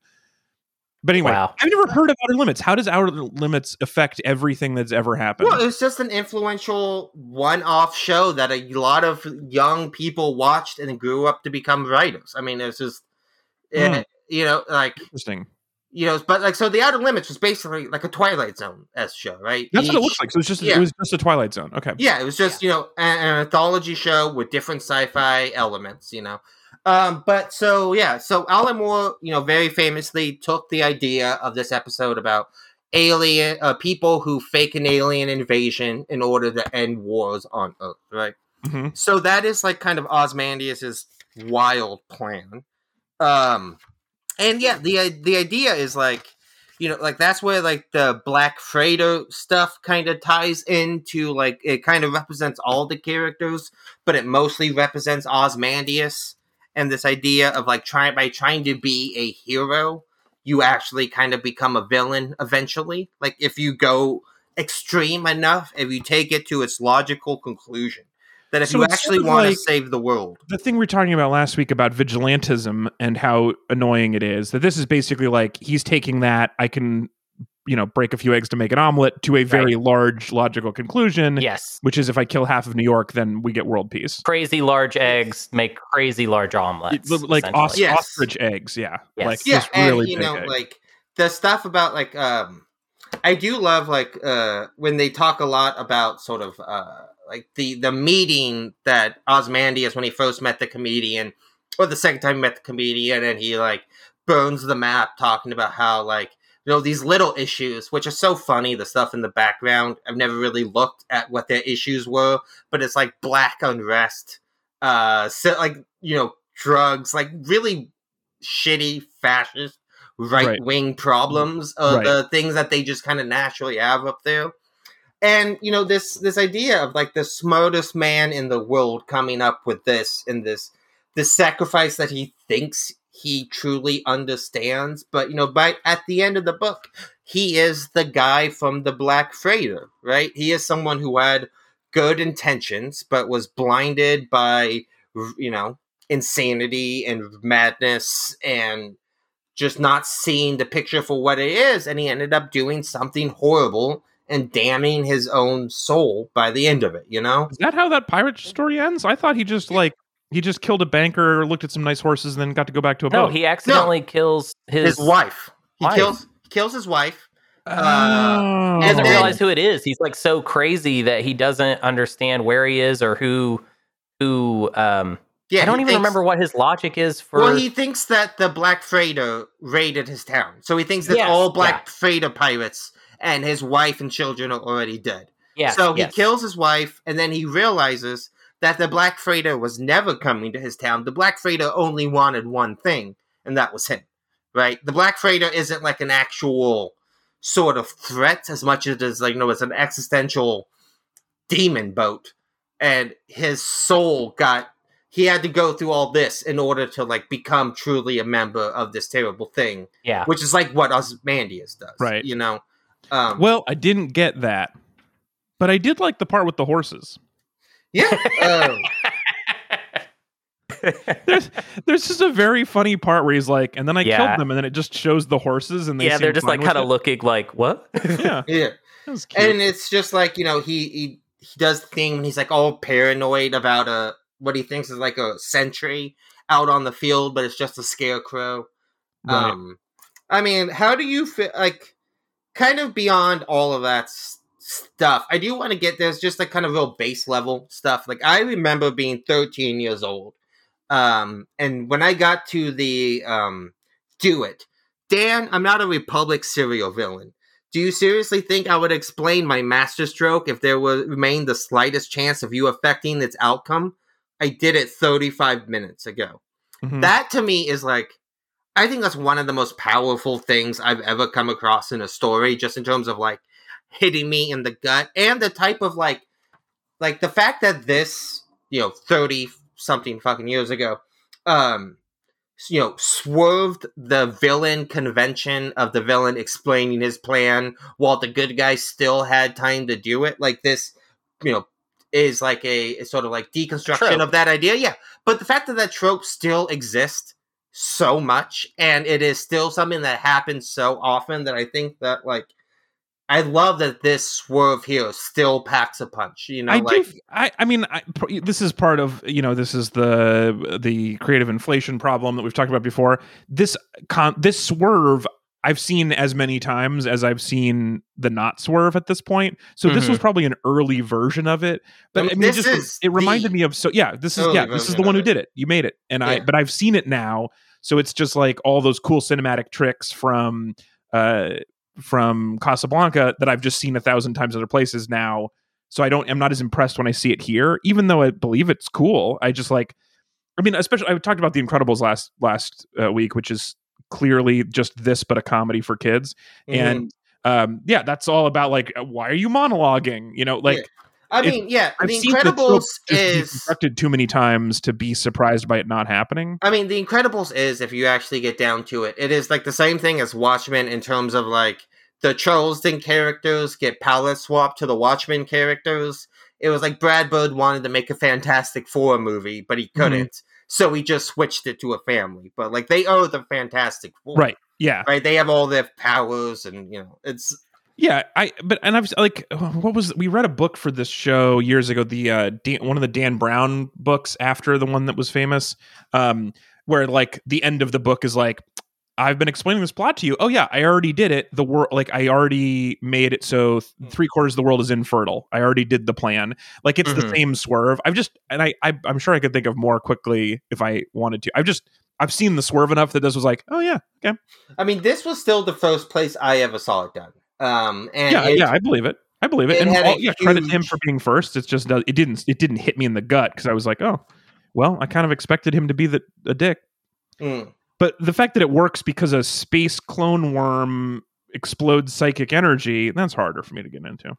[SPEAKER 2] But anyway,
[SPEAKER 1] Wow.
[SPEAKER 2] I've never heard of Outer Limits. How does Outer Limits affect everything that's ever happened?
[SPEAKER 3] Well, it was just an influential one-off show that a lot of young people watched and grew up to become writers. I mean, it's just, eh, you know, like
[SPEAKER 2] Interesting.
[SPEAKER 3] you know, but like so, the Outer Limits was basically like a Twilight Zone s show, right?
[SPEAKER 2] That's what it looks like. So it's just
[SPEAKER 3] yeah.
[SPEAKER 2] it was just a Twilight Zone. Okay.
[SPEAKER 3] Yeah, it was just you know an, an anthology show with different sci-fi elements, you know. Um, but so yeah, so Alan Moore, you know, very famously took the idea of this episode about alien uh, people who fake an alien invasion in order to end wars on Earth, right?
[SPEAKER 2] hmm
[SPEAKER 3] So that is like kind of Ozymandias's wild plan. Um, and yeah, the the idea is like, you know, like that's where like the Black Freighter stuff kind of ties into like it kind of represents all the characters, but it mostly represents Ozymandias and this idea of like trying by trying to be a hero, you actually kind of become a villain eventually. Like if you go extreme enough, if you take it to its logical conclusion, that if
[SPEAKER 2] So
[SPEAKER 3] you actually
[SPEAKER 2] sort of
[SPEAKER 3] want
[SPEAKER 2] like-
[SPEAKER 3] to save the world,
[SPEAKER 2] the thing we are talking about last week about vigilantism and how annoying it is that this is basically like he's taking that i can you know break a few eggs to make an omelet to a very large logical conclusion
[SPEAKER 1] Yes.
[SPEAKER 2] which is if i kill half of new york then we get world peace
[SPEAKER 1] Crazy large eggs make crazy large omelets.
[SPEAKER 2] like os-
[SPEAKER 3] Yes.
[SPEAKER 2] ostrich eggs yeah
[SPEAKER 1] Yes.
[SPEAKER 2] like
[SPEAKER 3] yeah, and
[SPEAKER 2] really
[SPEAKER 3] you know,
[SPEAKER 2] eggs.
[SPEAKER 3] like the stuff about like um, I do love like uh when they talk a lot about sort of uh like the the meeting that Ozymandias when he first met the comedian, or the second time he met the comedian, and he like burns the map talking about how like you know these little issues which are so funny the stuff in the background. I've never really looked at what their issues were but it's like black unrest uh so like you know drugs like really shitty fascist right. wing problems of
[SPEAKER 2] Right.
[SPEAKER 3] the things that they just kind of naturally have up there. And you know this this idea of like the smartest man in the world coming up with this and this the sacrifice that he thinks he truly understands but you know by at the end of the book he is the guy from the black freighter right? He is someone who had good intentions but was blinded by you know insanity and madness and just not seeing the picture for what it is and he ended up doing something horrible and damning his own soul by the end of it you know?
[SPEAKER 2] Is that how that pirate story ends? I thought he just like he just killed a banker looked at some nice horses and then got to go back to a
[SPEAKER 1] No,
[SPEAKER 2] boat
[SPEAKER 1] he accidentally kills his,
[SPEAKER 3] his, wife he
[SPEAKER 1] wife.
[SPEAKER 3] kills kills his wife
[SPEAKER 2] oh.
[SPEAKER 1] He doesn't
[SPEAKER 3] then-
[SPEAKER 1] realize who it is. He's like so crazy that he doesn't understand where he is or who who um
[SPEAKER 3] yeah
[SPEAKER 1] I don't even
[SPEAKER 3] thinks-
[SPEAKER 1] remember what his logic is for
[SPEAKER 3] well, he thinks that the Black Freighter raided his town. So he thinks that
[SPEAKER 1] Yes,
[SPEAKER 3] all Black Freighter pirates and his wife and children are already dead.
[SPEAKER 1] yeah,
[SPEAKER 3] so he
[SPEAKER 1] yes.
[SPEAKER 3] kills his wife, and then he realizes that the Black Freighter was never coming to his town. The Black Freighter only wanted one thing, and that was him. Right? The Black Freighter isn't like an actual sort of threat as much as it is like, you know, it's an existential demon boat. And his soul got he had to go through all this in order to like become truly a member of this terrible thing,
[SPEAKER 1] Yeah.
[SPEAKER 3] which is like what Ozymandias does.
[SPEAKER 2] Right.
[SPEAKER 3] You know? Um
[SPEAKER 2] well i didn't get that but i did like the part with the horses
[SPEAKER 3] Yeah. um,
[SPEAKER 2] there's there's just a very funny part where he's like, and then I
[SPEAKER 1] Yeah.
[SPEAKER 2] killed them, and then it just shows the horses, and they
[SPEAKER 1] yeah, they're just like kind of looking like what?
[SPEAKER 2] yeah,
[SPEAKER 3] yeah.
[SPEAKER 2] was cute.
[SPEAKER 3] and it's just like you know he he, he does the thing when he's like all paranoid about a what he thinks is like a sentry out on the field but it's just a scarecrow
[SPEAKER 2] Right.
[SPEAKER 3] um i mean how do you feel like kind of beyond all of that s- stuff i do want to get there's just like kind of real base level stuff like i remember being 13 years old um and when i got to the um do it dan i'm not a republic serial villain do you seriously think I would explain my masterstroke if there was remained the slightest chance of you affecting its outcome? I did it 35 minutes ago.
[SPEAKER 2] Mhm.
[SPEAKER 3] That to me is like I think that's one of the most powerful things I've ever come across in a story just in terms of like hitting me in the gut and the type of like like the fact that this, you know, 30 something fucking years ago um you know, swerved the villain convention of the villain explaining his plan while the good guy still had time to do it. Like this, you know, is like a, sort of like deconstruction
[SPEAKER 1] Trope.
[SPEAKER 3] of that idea. Yeah. But the fact that that trope still exists so much and it is still something that happens so often that I think that like I love that this swerve here still packs a punch. You know,
[SPEAKER 2] I
[SPEAKER 3] like
[SPEAKER 2] do. I, I mean, I, this is part of you know this is the the creative inflation problem that we've talked about before. This con- this swerve I've seen as many times as I've seen the not swerve at this point. So this was probably an early version of it. But I
[SPEAKER 3] Mm-hmm.
[SPEAKER 2] Mean,
[SPEAKER 3] mean,
[SPEAKER 2] it just
[SPEAKER 3] is
[SPEAKER 2] it reminded me of so yeah. This is yeah. This is the one who did it. You made it, and I but I've seen it now. So it's just like all those cool cinematic tricks from uh from Casablanca that I've just seen a thousand times other places now. So I don't I'm not as impressed when I see it here, even though I believe it's cool. I just like I mean, especially I talked about The Incredibles last last uh, week, which is clearly just this but a comedy for kids.
[SPEAKER 3] mhm.
[SPEAKER 2] And um yeah, that's all about like why are you monologuing? You know, like
[SPEAKER 3] Yeah. I
[SPEAKER 2] If-
[SPEAKER 3] mean, yeah,
[SPEAKER 2] I've
[SPEAKER 3] The
[SPEAKER 2] seen the
[SPEAKER 3] Incredibles is.
[SPEAKER 2] constructed too many times to be surprised by it not happening.
[SPEAKER 3] I mean, The Incredibles is, if you actually get down to it, it is like the same thing as Watchmen in terms of like the Charlton characters get palette swapped to the Watchmen characters. It was like Brad Bird wanted to make a Fantastic Four movie, but he
[SPEAKER 2] Mm-hmm.
[SPEAKER 3] couldn't. So he just switched it to a family. But like they are the Fantastic Four.
[SPEAKER 2] Right. Yeah.
[SPEAKER 3] Right. They have all their powers and you know, it's
[SPEAKER 2] Yeah, I but and I've like what was we read a book for this show years ago the uh Dan, one of the Dan Brown books after the one that was famous um where like the end of the book is like I've been explaining this plot to you. Oh yeah, I already did it. The world like I already made it so th- three quarters of the world is infertile. I already did the plan. Like it's the
[SPEAKER 3] Mhm.
[SPEAKER 2] same swerve. I've just and I, I I'm sure I could think of more quickly if I wanted to. I've just I've seen the swerve enough that this was like, oh yeah, okay,
[SPEAKER 3] I mean, this was still the first place I ever saw it done. Um and
[SPEAKER 2] yeah,
[SPEAKER 3] it-
[SPEAKER 2] yeah, I believe it. I believe it.
[SPEAKER 3] it
[SPEAKER 2] and
[SPEAKER 3] had
[SPEAKER 2] all, yeah, credit him for being first. It's just it didn't it didn't hit me in the gut because I was like, oh, well, I kind of expected him to be the a dick.
[SPEAKER 3] Mm.
[SPEAKER 2] But the fact that it works because a space clone worm explodes psychic energy, that's harder for me to get into.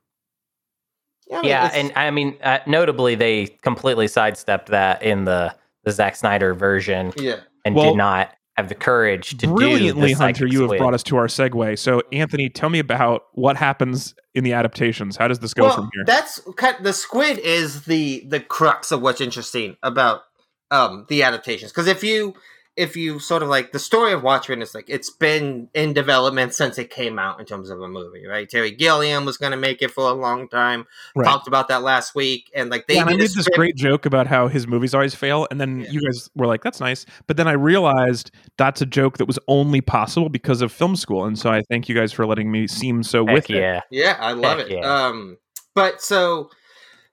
[SPEAKER 3] Yeah, I mean,
[SPEAKER 1] Yeah, and I mean, uh, notably, they completely sidestepped that in the the Zack Snyder version
[SPEAKER 3] yeah.
[SPEAKER 1] and
[SPEAKER 2] Well,
[SPEAKER 1] did not have the courage to
[SPEAKER 2] Brilliantly,
[SPEAKER 1] do
[SPEAKER 2] Hunter, you have brought us to our segue. So, Anthony, tell me about what happens in the adaptations. How does this go
[SPEAKER 3] well,
[SPEAKER 2] from here?
[SPEAKER 3] That's kind the squid is the the crux of what's interesting about um the adaptations because if you if you sort of like the story of Watchmen is like it's been in development since it came out in terms of a movie, right? Terry Gilliam was going to make it for a long time.
[SPEAKER 2] Right.
[SPEAKER 3] Talked about that last week, and like they
[SPEAKER 2] Yeah, and I made this great joke about how his movies always fail, and then
[SPEAKER 3] Yeah.
[SPEAKER 2] you guys were like, "That's nice," but then I realized that's a joke that was only possible because of film school, and so I thank you guys for letting me seem so
[SPEAKER 1] Heck
[SPEAKER 2] with it.
[SPEAKER 1] yeah.
[SPEAKER 3] Yeah, I love
[SPEAKER 1] Heck
[SPEAKER 3] it.
[SPEAKER 1] yeah.
[SPEAKER 3] Um, but so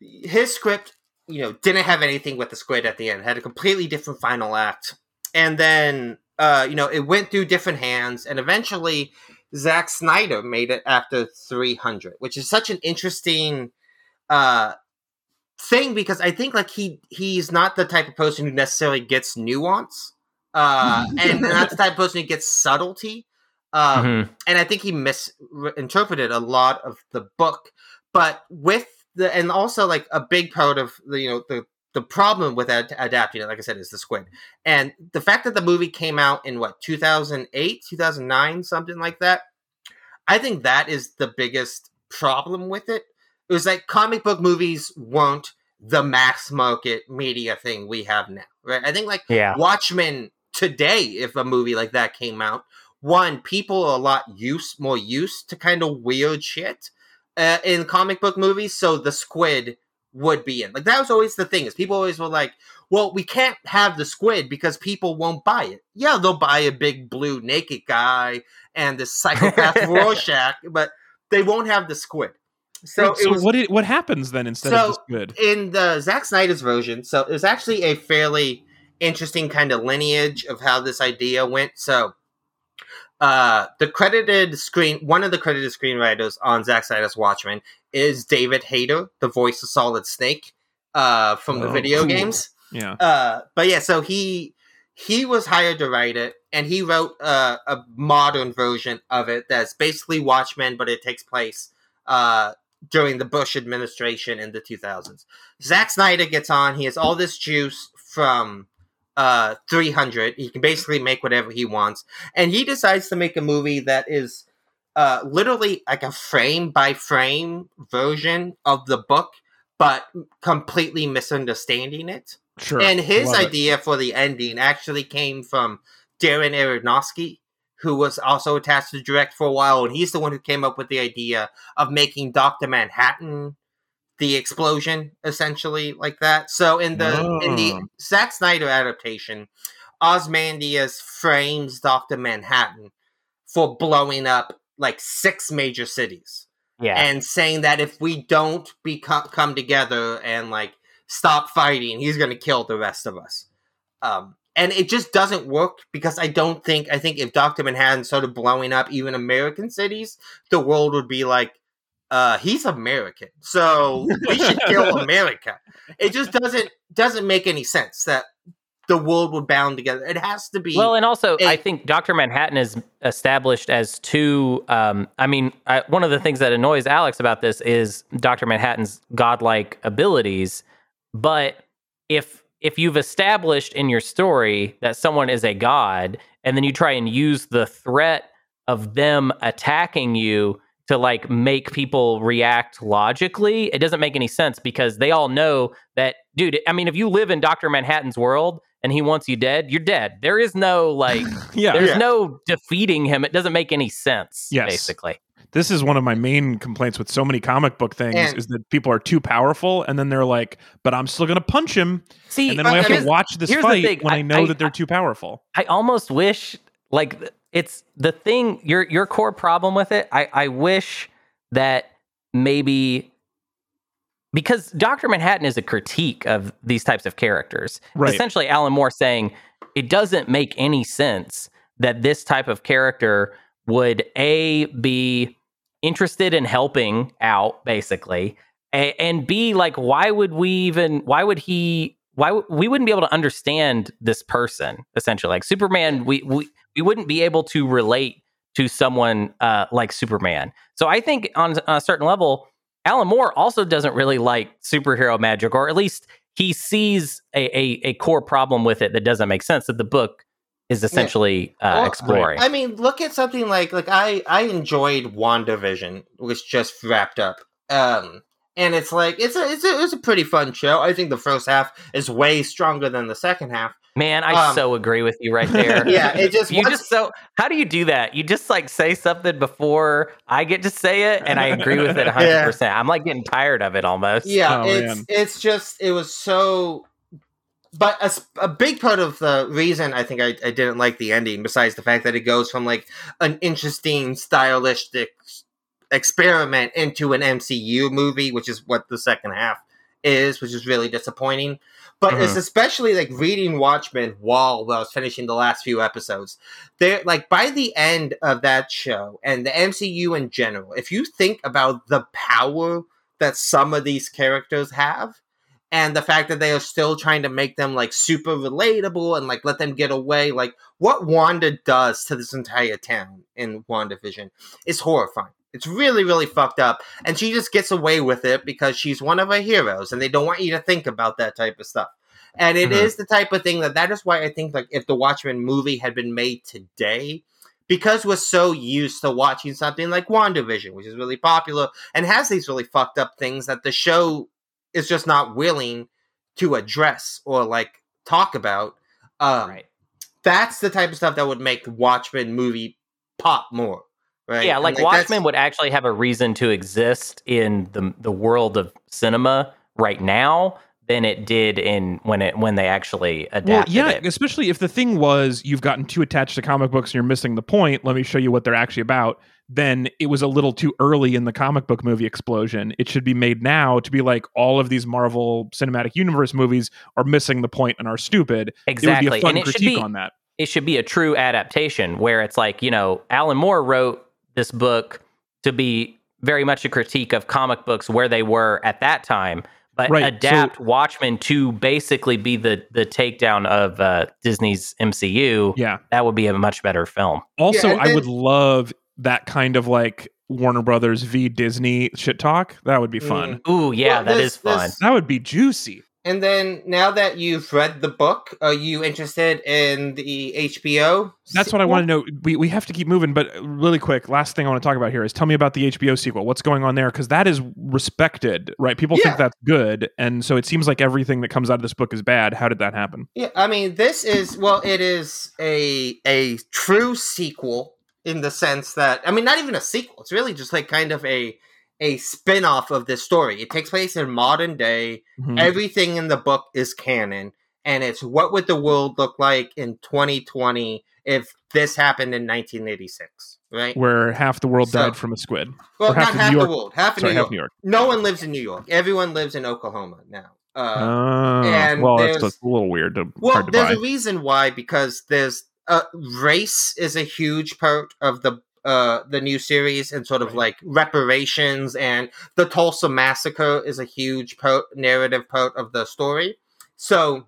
[SPEAKER 3] his script, you know, didn't have anything with the squid at the end. Had a completely different final act, and then uh, you know, it went through different hands, and eventually Zack Snyder made it after 300, which is such an interesting uh thing because I think like he he's not the type of person who necessarily gets nuance, uh, and not the type of person who gets subtlety. Um,
[SPEAKER 1] Mhm.
[SPEAKER 3] and I think he misinterpreted a lot of the book. But with the and also like a big part of the you know the the problem with ad- adapting it, like I said, is the squid. And the fact that the movie came out in what 2008, 2009, something like that. I think that is the biggest problem with it. It was like comic book movies weren't the mass market media thing we have now, right? I think like
[SPEAKER 1] Yeah.
[SPEAKER 3] Watchmen today, if a movie like that came out, one, people are a lot used, more used to kind of weird shit uh, in comic book movies, so the squid would be in. Like that was always the thing is people always were like, well, we can't have the squid because people won't buy it. Yeah, they'll buy a big blue naked guy and the psychopath Rorschach, but they won't have the squid. So,
[SPEAKER 2] So,
[SPEAKER 3] was
[SPEAKER 2] what did, what happens then instead
[SPEAKER 3] So-
[SPEAKER 2] of this good?
[SPEAKER 3] in the Zack Snyder's version, so it was actually a fairly interesting kind of lineage of how this idea went. So, uh, the credited screen, one of the credited screenwriters on Zack Snyder's Watchmen is David Hayter, the voice of Solid Snake, uh, from the
[SPEAKER 2] Oh,
[SPEAKER 3] video
[SPEAKER 2] cool.
[SPEAKER 3] games.
[SPEAKER 2] Yeah,
[SPEAKER 3] Uh, but yeah, so he he was hired to write it, and he wrote uh, a modern version of it that's basically Watchmen, but it takes place uh, during the Bush administration in the 2000s. Zack Snyder gets on. He has all this juice from uh, 300. He can basically make whatever he wants, and he decides to make a movie that is uh, literally like a frame by frame version of the book, but completely misunderstanding it.
[SPEAKER 2] sure.
[SPEAKER 3] And his
[SPEAKER 2] Love it.
[SPEAKER 3] idea for the ending actually came from Darren Aronofsky, who was also attached to direct for a while, and he's the one who came up with the idea of making Doctor Manhattan the explosion, essentially like that. So in the in the
[SPEAKER 2] Oh.
[SPEAKER 3] Zack Snyder adaptation, Ozymandias frames Doctor Manhattan for blowing up like six major cities
[SPEAKER 1] Yeah.
[SPEAKER 3] and saying that if we don't become come together and like stop fighting, he's gonna kill the rest of us. Um, and it just doesn't work because I don't think I think if Doctor Manhattan started blowing up even American cities, the world would be like, uh, he's American, so we should kill America. It just doesn't doesn't make any sense that the world would bound together. It has to be.
[SPEAKER 1] Well, and also,
[SPEAKER 3] a-
[SPEAKER 1] I think Doctor Manhattan is established as two. Um, I mean, I, one of the things that annoys Alex about this is Doctor Manhattan's godlike abilities. But if if you've established in your story that someone is a god, and then you try and use the threat of them attacking you to like make people react logically, it doesn't make any sense because they all know that, dude. I mean, if you live in Doctor Manhattan's world and he wants you dead, you're dead. There is no like,
[SPEAKER 2] yeah.
[SPEAKER 1] there's
[SPEAKER 3] Yeah.
[SPEAKER 1] no defeating him. It doesn't make any sense.
[SPEAKER 2] Yes.
[SPEAKER 1] basically.
[SPEAKER 2] this is one of my main complaints with so many comic book things
[SPEAKER 3] And-
[SPEAKER 2] is that people are too powerful and then they're like, but I'm still going to punch him.
[SPEAKER 1] See,
[SPEAKER 2] And then we have to watch this fight when I,
[SPEAKER 1] I-
[SPEAKER 2] know
[SPEAKER 1] I-
[SPEAKER 2] that they're too powerful.
[SPEAKER 1] I almost wish like th- it's the thing your your core problem with it. I I wish that maybe because Dr. Manhattan is a critique of these types of characters.
[SPEAKER 2] Right.
[SPEAKER 1] Essentially Alan Moore saying it doesn't make any sense that this type of character would a be interested in helping out basically a, and b like why would we even why would he why w- we wouldn't be able to understand this person essentially like superman we we, we wouldn't be able to relate to someone uh, like superman so i think on, a certain level alan moore also doesn't really like superhero magic or at least he sees a, a, a core problem with it that doesn't make sense that the book is essentially uh,
[SPEAKER 3] Well,
[SPEAKER 1] exploring
[SPEAKER 3] I mean, look at something like like I I enjoyed WandaVision, which just wrapped up. Um and it's like it's a it's a it's a pretty fun show. I think the first half is way stronger than the second half.
[SPEAKER 1] Man, I
[SPEAKER 3] Um,
[SPEAKER 1] so agree with you right there.
[SPEAKER 3] Yeah, it just
[SPEAKER 1] you just so how do you do that? You just like say something before I get to say it, and I agree with it hundred
[SPEAKER 3] Yeah.
[SPEAKER 1] percent. I'm like getting tired of it almost.
[SPEAKER 3] Yeah,
[SPEAKER 2] Oh,
[SPEAKER 3] it's
[SPEAKER 2] man.
[SPEAKER 3] it's just it was so. But a, a big part of the reason I think I, I didn't like the ending, besides the fact that it goes from like an interesting stylistic experiment into an MCU movie, which is what the second half is, which is really disappointing. But it's mm-hmm. especially like reading Watchmen while I was finishing the last few episodes. There, like by the end of that show and the MCU in general, if you think about the power that some of these characters have and the fact that they are still trying to make them like super relatable and like let them get away like what wanda does to this entire town in wandavision is horrifying it's really really fucked up and she just gets away with it because she's one of our heroes and they don't want you to think about that type of stuff and it is
[SPEAKER 1] Mhm.
[SPEAKER 3] the type of thing that that is why i think like if the watchmen movie had been made today because we're so used to watching something like WandaVision, which is really popular and has these really fucked up things that the show is just not willing to address or like talk about. Um,
[SPEAKER 1] right.
[SPEAKER 3] That's the type of stuff that would make the Watchmen movie pop more. Right?
[SPEAKER 1] Yeah,
[SPEAKER 3] And,
[SPEAKER 1] like
[SPEAKER 3] that's-
[SPEAKER 1] Watchmen would actually have a reason to exist in the the world of cinema right now than it did in when it when they actually
[SPEAKER 2] Well,
[SPEAKER 1] adapted
[SPEAKER 2] yeah,
[SPEAKER 1] it.
[SPEAKER 2] especially if the thing was you've gotten too attached to comic books and you're missing the point. Let me show you what they're actually about. Then it was a little too early in the comic book movie explosion. It should be made now to be like all of these Marvel Cinematic Universe movies are missing the point and are stupid. It
[SPEAKER 1] Exactly,
[SPEAKER 2] would be a fun
[SPEAKER 1] and it should
[SPEAKER 2] critique
[SPEAKER 1] be
[SPEAKER 2] on that.
[SPEAKER 1] it should be a true adaptation where it's like you know alan moore wrote this book to be very much a critique of comic books where they were at that time but
[SPEAKER 2] Right,
[SPEAKER 1] adapt watchmen to basically be the the takedown of uh, disney's mcu
[SPEAKER 2] Yeah.
[SPEAKER 1] that would be a much better film
[SPEAKER 2] Also,
[SPEAKER 3] and
[SPEAKER 2] I would love that kind of like Warner Brothers v Disney shit talk. That would be fun.
[SPEAKER 1] ooh yeah
[SPEAKER 3] Well,
[SPEAKER 1] that
[SPEAKER 3] this-
[SPEAKER 1] is fun
[SPEAKER 3] this-
[SPEAKER 2] That would be juicy.
[SPEAKER 3] And then now that you've read the book, are you interested in the HBO?
[SPEAKER 2] That's what I want to know. We, we have to keep moving, but really quick, last thing I want to talk about here is tell me about the HBO sequel. What's going on there? Because that is respected, right? People
[SPEAKER 3] Yeah.
[SPEAKER 2] think that's good. And so it seems like everything that comes out of this book is bad. How did that happen?
[SPEAKER 3] Yeah, I mean, this is well, it is a a true sequel in the sense that I mean, not even a sequel. It's really just like kind of a a spin-off of this story. It takes place in modern day.
[SPEAKER 2] Mhm.
[SPEAKER 3] Everything in the book is canon, and it's what would the world look like in 2020 if this happened in 1986, right?
[SPEAKER 2] Where half the world
[SPEAKER 3] So-
[SPEAKER 2] died from a squid.
[SPEAKER 3] well,
[SPEAKER 2] half
[SPEAKER 3] not half
[SPEAKER 2] New
[SPEAKER 3] the
[SPEAKER 2] York-
[SPEAKER 3] world, half
[SPEAKER 2] Sorry,
[SPEAKER 3] New
[SPEAKER 2] half New York.
[SPEAKER 3] No one lives in New York. Everyone lives in Oklahoma now. Uh,
[SPEAKER 2] Oh,
[SPEAKER 3] and
[SPEAKER 2] well, that's a little weird to
[SPEAKER 3] Well,
[SPEAKER 2] to
[SPEAKER 3] there's
[SPEAKER 2] buy.
[SPEAKER 3] a reason why because there's uh, race is a huge part of the uh the new series and sort of
[SPEAKER 2] Right.
[SPEAKER 3] like reparations and the Tulsa massacre is a huge part, narrative part of the story. So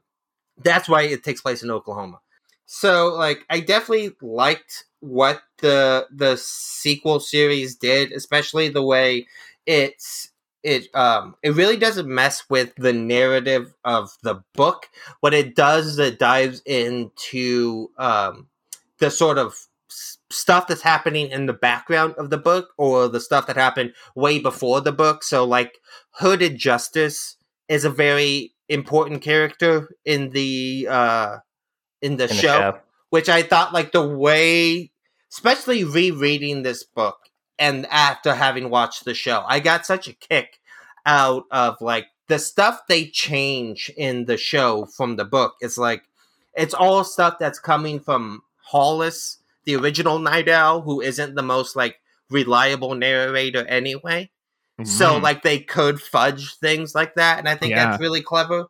[SPEAKER 3] that's why it takes place in Oklahoma. So like I definitely liked what the the sequel series did, especially the way it's it um it really doesn't mess with the narrative of the book. What it does is it dives into um the sort of stuff that's happening in the background of the book or the stuff that happened way before the book. So like Hooded Justice is a very important character in the uh in the,
[SPEAKER 1] in the
[SPEAKER 3] show,
[SPEAKER 1] show.
[SPEAKER 3] which I thought like the way especially rereading this book and after having watched the show, I got such a kick out of like the stuff they change in the show from the book. It's like it's all stuff that's coming from Hollis, the original Night Owl, who isn't the most like reliable narrator anyway. So
[SPEAKER 2] Mhm.
[SPEAKER 3] like they could fudge things like that, and I think
[SPEAKER 2] Yeah.
[SPEAKER 3] that's really clever.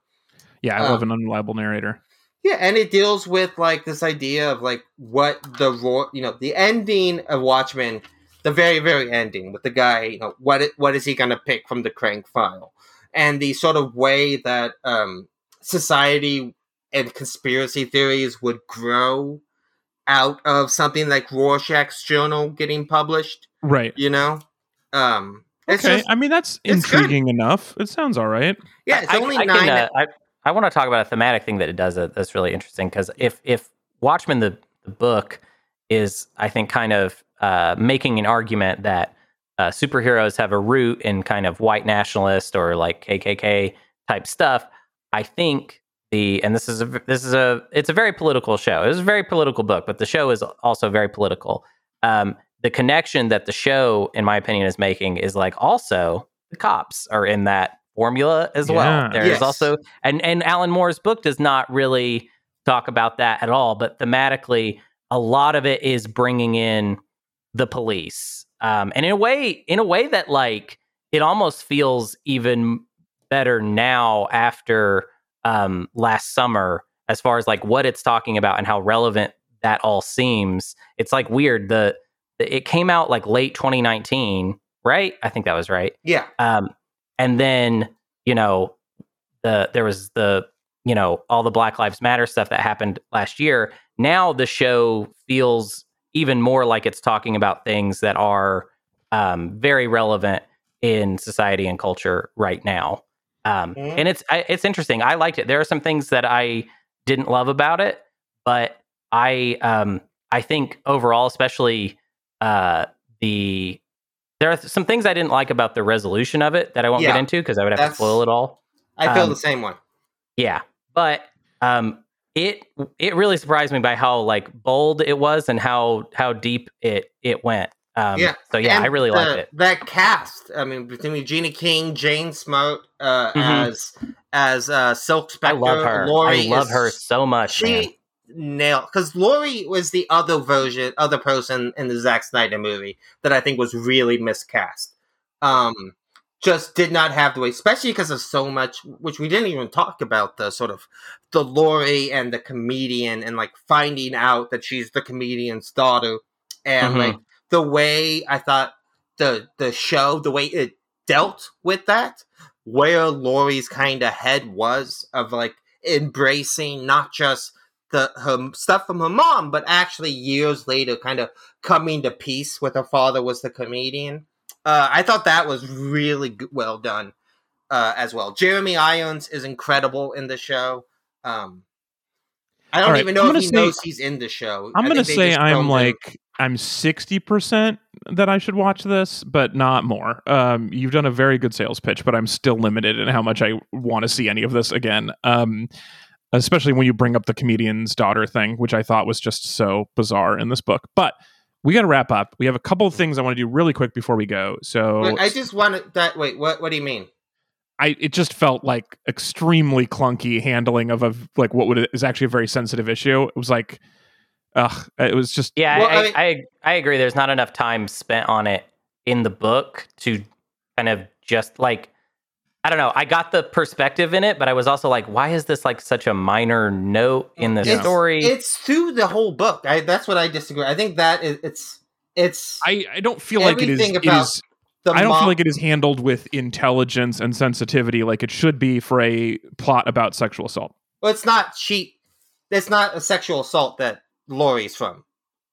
[SPEAKER 2] yeah, I love
[SPEAKER 3] um,
[SPEAKER 2] an unreliable narrator.
[SPEAKER 3] Yeah, and it deals with like this idea of like what the ro- you know the ending of Watchmen, the very very ending with the guy. You know what it, what is he gonna pick from the crank file, and the sort of way that um, society and conspiracy theories would grow out of something like Rorschach's journal getting published.
[SPEAKER 2] Right.
[SPEAKER 3] You know, um, it's
[SPEAKER 2] okay.
[SPEAKER 3] just
[SPEAKER 2] I mean, that's
[SPEAKER 3] it's good.
[SPEAKER 2] intriguing enough. It sounds all right.
[SPEAKER 3] yeah, it's
[SPEAKER 1] I,
[SPEAKER 3] only
[SPEAKER 1] I
[SPEAKER 3] nine.
[SPEAKER 1] Can, uh, I, I want to talk about a thematic thing that it does that, that's really interesting because if if Watchmen the, the book is I think kind of uh, making an argument that uh, superheroes have a root in kind of white nationalist or like KKK type stuff. I think the and this is a this is a it's a very political show. It was a very political book, but the show is also very political. Um, the connection that the show, in my opinion, is making is like also the cops are in that formula as
[SPEAKER 2] Yeah.
[SPEAKER 1] well. There's
[SPEAKER 3] Yes.
[SPEAKER 1] also and and Alan Moore's book does not really talk about that at all, but thematically, a lot of it is bringing in the police, um, and in a way, in a way that like it almost feels even better now after um, last summer, as far as like what it's talking about and how relevant that all seems. It's like weird. The, the it came out like late 2019, right? I think that was right.
[SPEAKER 3] yeah,
[SPEAKER 1] Um, and then you know the there was the you know all the Black Lives Matter stuff that happened last year. Now the show feels even more like it's talking about things that are um, very relevant in society and culture right now. Um,
[SPEAKER 3] Mhm.
[SPEAKER 1] And it's I, it's interesting. I liked it. There are some things that I didn't love about it, but I um, I think overall, especially uh, the there are some things I didn't like about the resolution of it that I won't
[SPEAKER 3] Yeah.
[SPEAKER 1] get into because I would have to spoil it all.
[SPEAKER 3] I feel
[SPEAKER 1] um,
[SPEAKER 3] the same way.
[SPEAKER 1] Yeah, but um, it it really surprised me by how like bold it was and how how deep it it went. Um,
[SPEAKER 3] Yeah,
[SPEAKER 1] So yeah,
[SPEAKER 3] And
[SPEAKER 1] I really
[SPEAKER 3] the-
[SPEAKER 1] liked it.
[SPEAKER 3] That cast, I mean, between Regina King, Jean Smart uh,
[SPEAKER 1] Mhm.
[SPEAKER 3] as as uh, Silk
[SPEAKER 1] I
[SPEAKER 3] Spectre,
[SPEAKER 1] love her.
[SPEAKER 3] Laurie
[SPEAKER 1] I love
[SPEAKER 3] is-
[SPEAKER 1] her so much. man.
[SPEAKER 3] She nailed because Laurie was the other version, other person in the Zack Snyder movie that I think was really miscast. Um, just did not have the way, especially because of so much, which we didn't even talk about the sort of the Laurie and the comedian and like finding out that she's the comedian's daughter and
[SPEAKER 1] Mhm.
[SPEAKER 3] like the way I thought the the show, the way it dealt with that, where Laurie's kind of head was of like embracing not just the her stuff from her mom, but actually years later, kind of coming to peace with her father was the comedian. Uh, I thought that was really well done uh, as well. Jeremy Irons is incredible in the show. Um, I don't
[SPEAKER 2] right,
[SPEAKER 3] even know if he
[SPEAKER 2] say-
[SPEAKER 3] knows he's in the show.
[SPEAKER 2] I'm gonna say I'm like I'm sixty percent that I should watch this, but not more. Um, you've done a very good sales pitch, but I'm still limited in how much I want to see any of this again. Um, especially when you bring up the comedian's daughter thing, which I thought was just so bizarre in this book. But we got to wrap up. We have a couple of things I want to do really quick before we go. So
[SPEAKER 3] Wait, I just wanted that. Wait, what? What do you mean?
[SPEAKER 2] I it just felt like extremely clunky handling of a like what would is actually a very sensitive issue. It was like, ugh, uh, it was just
[SPEAKER 1] Yeah,
[SPEAKER 3] Well,
[SPEAKER 1] I,
[SPEAKER 3] I mean-
[SPEAKER 1] I, I agree. There's not enough time spent on it in the book to kind of just like I don't know. I got the perspective in it, but I was also like, why is this like such a minor note oh, in the
[SPEAKER 2] Yeah.
[SPEAKER 1] story?
[SPEAKER 3] It's through the whole book. I, that's what I disagree. I think that is, it's it's
[SPEAKER 2] I I don't feel like it is
[SPEAKER 3] Everything about
[SPEAKER 2] is I don't
[SPEAKER 3] mom-
[SPEAKER 2] feel like it is handled with intelligence and sensitivity like it should be for a plot about sexual assault.
[SPEAKER 3] Well, it's not cheap. It's not a sexual assault that Laurie's from.